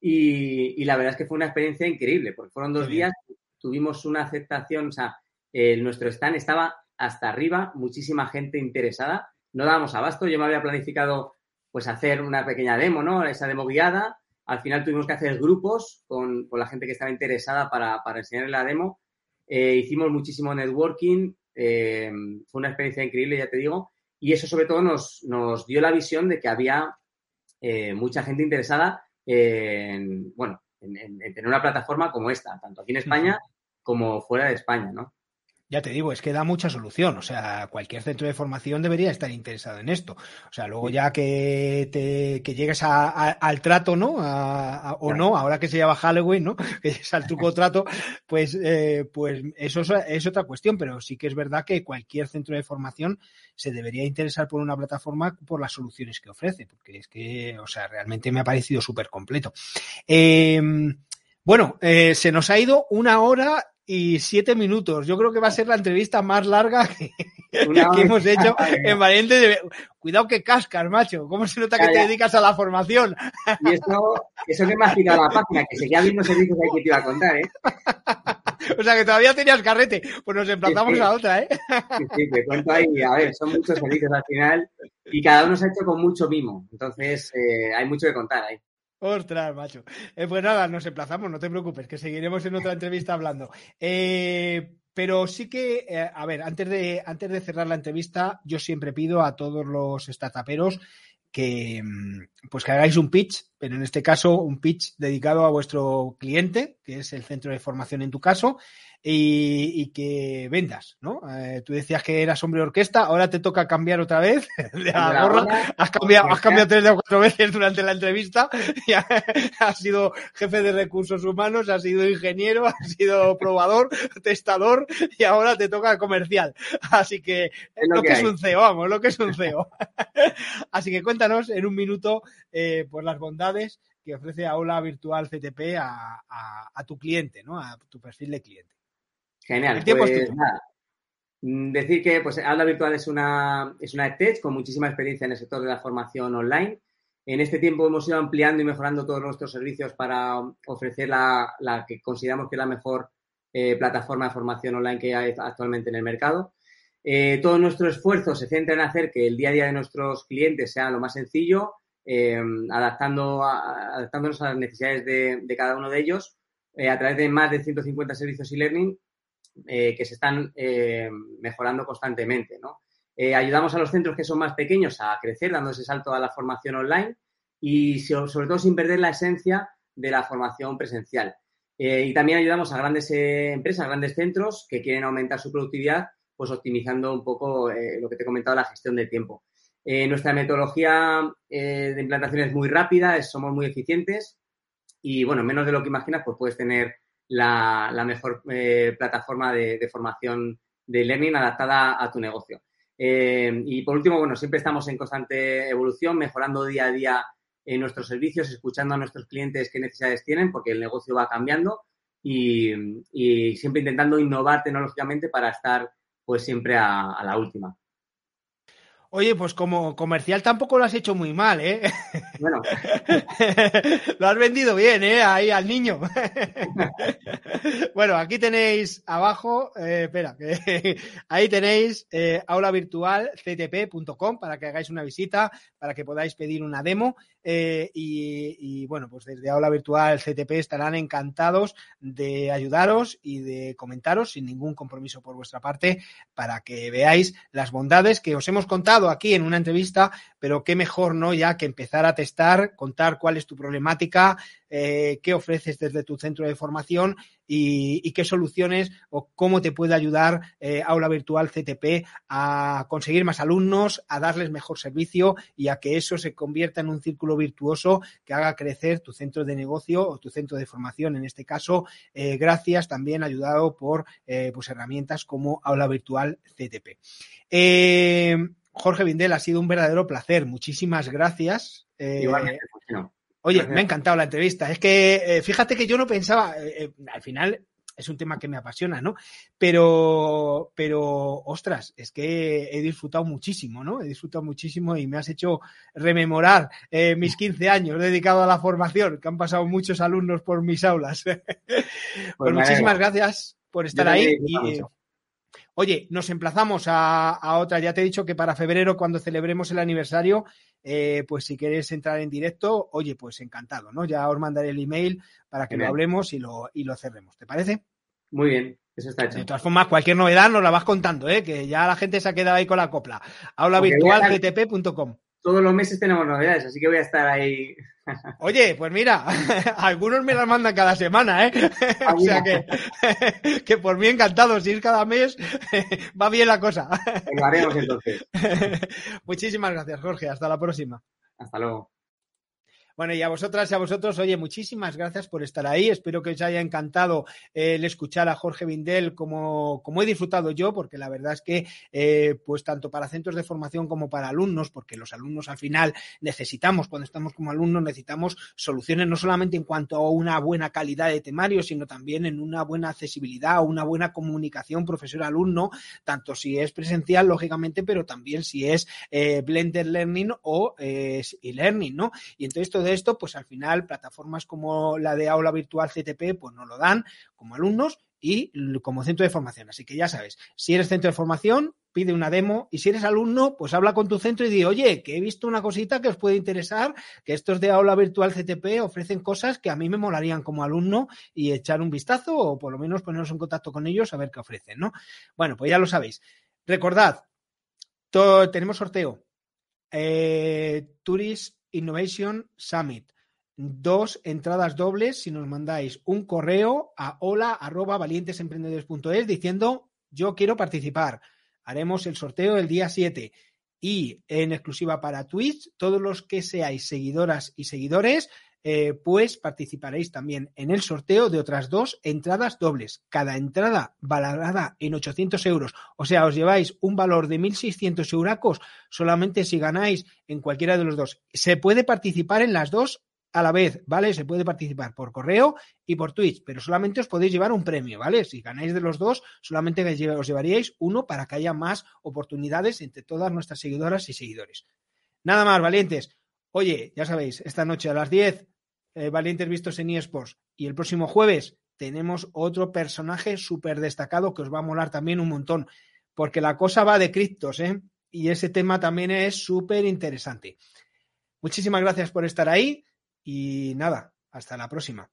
Y, la verdad es que fue una experiencia increíble, porque fueron dos días, tuvimos una aceptación, o sea, nuestro stand estaba hasta arriba, muchísima gente interesada. No dábamos abasto, yo me había planificado pues hacer una pequeña demo, ¿no? Esa demo guiada. Al final tuvimos que hacer grupos con, la gente que estaba interesada para, para enseñar la demo. Eh, hicimos muchísimo networking, eh, fue una experiencia increíble, ya te digo, y eso sobre todo nos, nos dio la visión de que había eh, mucha gente interesada en, bueno, en, tener una plataforma como esta, tanto aquí en España como fuera de España, ¿no? Ya te digo, es que da mucha solución. O sea, cualquier centro de formación debería estar interesado en esto. O sea, luego ya que te que llegues al trato, ¿no? o no, ahora que se llama Halloween, ¿no? Que es al truco trato, pues, eh, pues eso es, otra cuestión. Pero sí que es verdad que cualquier centro de formación se debería interesar por una plataforma por las soluciones que ofrece, porque es que, o sea, realmente me ha parecido súper completo. Em, bueno, eh, se nos ha ido una hora y siete minutos. Yo creo que va a ser la entrevista más larga que, hemos hecho en Valiente. De... Cuidado que cascas, macho. ¿Cómo se nota que te dedicas a la formación? Y eso, eso que me has quitado la página, que seguía viendo servicios ahí que te iba a contar, ¿eh? O sea que todavía tenías carrete. Pues nos emplazamos a otra, ¿eh? Sí, sí, te cuento ahí. A ver, son muchos servicios al final y cada uno se ha hecho con mucho mimo. Entonces, eh, hay mucho que contar ahí. Ostras, macho. Eh, pues nada, nos emplazamos, no te preocupes, que seguiremos en otra entrevista hablando. Eh, pero sí que, eh, a ver, antes de, antes de cerrar la entrevista, yo siempre pido a todos los startuperos que, mm, pues que hagáis un pitch, pero en este caso un pitch dedicado a vuestro cliente, que es el centro de formación en tu caso, y, que vendas, ¿no? Eh, tú decías que eras hombre orquesta, ahora te toca cambiar otra vez de la gorra. Has cambiado, has cambiado tres o cuatro veces durante la entrevista. has sido jefe de recursos humanos, has sido ingeniero, has sido probador, testador y ahora te toca comercial. Así que es lo, que, es un CEO, vamos, lo que es un CEO. Así que cuéntanos en un minuto eh, pues las bondades que ofrece Aula Virtual CTP a, a, tu cliente, ¿no? A tu perfil de cliente. Genial. Pues, nada. Mm, decir que pues, Aula Virtual es una, es una EdTech con muchísima experiencia en el sector de la formación online. En este tiempo hemos ido ampliando y mejorando todos nuestros servicios para ofrecer la, que consideramos que es la mejor eh, plataforma de formación online que hay actualmente en el mercado. Eh, todo nuestro esfuerzo se centra en hacer que el día a día de nuestros clientes sea lo más sencillo, eh, adaptando adaptándonos a las necesidades de, de cada uno de ellos a través de más de 150 servicios e-learning eh, que se están eh, mejorando constantemente. ¿no? Eh, ayudamos a los centros que son más pequeños a crecer, dando ese salto a la formación online y sobre todo sin perder la esencia de la formación presencial. y también ayudamos a grandes empresas, grandes centros que quieren aumentar su productividad, pues optimizando un poco lo que te he comentado, la gestión del tiempo. nuestra metodología de implantación es muy rápida, somos muy eficientes y, bueno, menos de lo que imaginas, pues puedes tener la, mejor eh, plataforma de, formación de learning adaptada a tu negocio. Eh, y por último, bueno, siempre estamos en constante evolución, mejorando día a día en nuestros servicios, escuchando a nuestros clientes qué necesidades tienen, porque el negocio va cambiando y, siempre intentando innovar tecnológicamente para estar pues siempre a la última. Oye, pues como comercial tampoco lo has hecho muy mal, ¿eh? Bueno. lo has vendido bien, ¿eh? Ahí al niño. bueno, aquí tenéis abajo, eh, espera, que ahí tenéis eh, aulavirtualctp.com para que hagáis una visita, para que podáis pedir una demo. Eh, y, bueno, pues desde Aula Virtual CTP estarán encantados de ayudaros y de comentaros sin ningún compromiso por vuestra parte para que veáis las bondades que os hemos contado aquí en una entrevista, pero qué mejor, ¿no? Ya que empezar a testar, contar cuál es tu problemática, eh, qué ofreces desde tu centro de formación y, qué soluciones o cómo te puede ayudar eh, Aula Virtual CTP a conseguir más alumnos, a darles mejor servicio y a que eso se convierta en un círculo virtuoso que haga crecer tu centro de negocio o tu centro de formación, en este caso, eh, gracias también ayudado por pues herramientas como Aula Virtual CTP. Jorge Vindel, ha sido un verdadero placer. Muchísimas gracias. Igualmente, pues, Oye, me ha encantado la entrevista. Es que eh, fíjate que yo no pensaba, eh, al final es un tema que me apasiona, ¿no? Pero, pero, ostras, es que he disfrutado muchísimo, ¿no? He disfrutado muchísimo y me has hecho rememorar mis 15 años dedicados a la formación, que han pasado muchos alumnos por mis aulas. pues, pues muchísimas gracias por estar ahí. Y, Oye, nos emplazamos a, otra. Ya te he dicho que para febrero, cuando celebremos el aniversario, eh, pues si quieres entrar en directo, oye, pues encantado, ¿no? Ya os mandaré el email para que lo hablemos y lo, y lo cerremos. ¿Te parece? Muy bien, eso está hecho. De todas formas, cualquier novedad nos la vas contando, ¿eh? Que ya la gente se ha quedado ahí con la copla. Aulavirtualgtp.com. todos los meses tenemos novedades, así que voy a estar ahí. Oye, pues mira, algunos me las mandan cada semana, ¿eh? o sea que, que por mí encantado, si es cada mes, va bien la cosa. Lo haremos entonces. Muchísimas gracias, Jorge. Hasta la próxima. Hasta luego. Bueno, y a vosotras y a vosotros, oye, muchísimas gracias por estar ahí. Espero que os haya encantado eh, el escuchar a Jorge Vindel como, como he disfrutado yo, porque la verdad es que, eh, pues tanto para centros de formación como para alumnos, porque los alumnos al final necesitamos, cuando estamos como alumnos, necesitamos soluciones no solamente en cuanto a una buena calidad de temario, sino también en una buena accesibilidad, una buena comunicación profesor-alumno, tanto si es presencial, lógicamente, pero también si es eh, blended learning o e-learning, ¿no? Y entonces todo de esto, pues al final plataformas como la de aula virtual CTP, pues nos lo dan como alumnos y como centro de formación. Así que ya sabes, si eres centro de formación, pide una demo y si eres alumno, pues habla con tu centro y di, oye, que he visto una cosita que os puede interesar, que estos de aula virtual CTP ofrecen cosas que a mí me molarían como alumno y echar un vistazo o por lo menos ponernos en contacto con ellos a ver qué ofrecen, ¿no? Bueno, pues ya lo sabéis. Recordad, tenemos sorteo. Eh, Tourist Innovation Summit. Dos entradas dobles si nos mandáis un correo a hola arroba valientesemprendedores.es diciendo yo quiero participar. Haremos el sorteo el día 7 y en exclusiva para Twitch, todos los que seáis seguidoras y seguidores eh, pues participaréis también en el sorteo de otras dos entradas dobles. Cada entrada valorada en 800 euros. O sea, os lleváis un valor de 1.600 euracos solamente si ganáis en cualquiera de los dos. Se puede participar en las dos a la vez, ¿vale? Se puede participar por correo y por Twitch, pero solamente os podéis llevar un premio, ¿vale? Si ganáis de los dos, solamente os llevaríais uno para que haya más oportunidades entre todas nuestras seguidoras y seguidores. Nada más, valientes. Oye, ya sabéis, esta noche a las 10 eh, valientes en eSports. Y el próximo jueves tenemos otro personaje súper destacado que os va a molar también un montón, porque la cosa va de criptos, ¿eh? Y ese tema también es súper interesante. Muchísimas gracias por estar ahí y nada, hasta la próxima.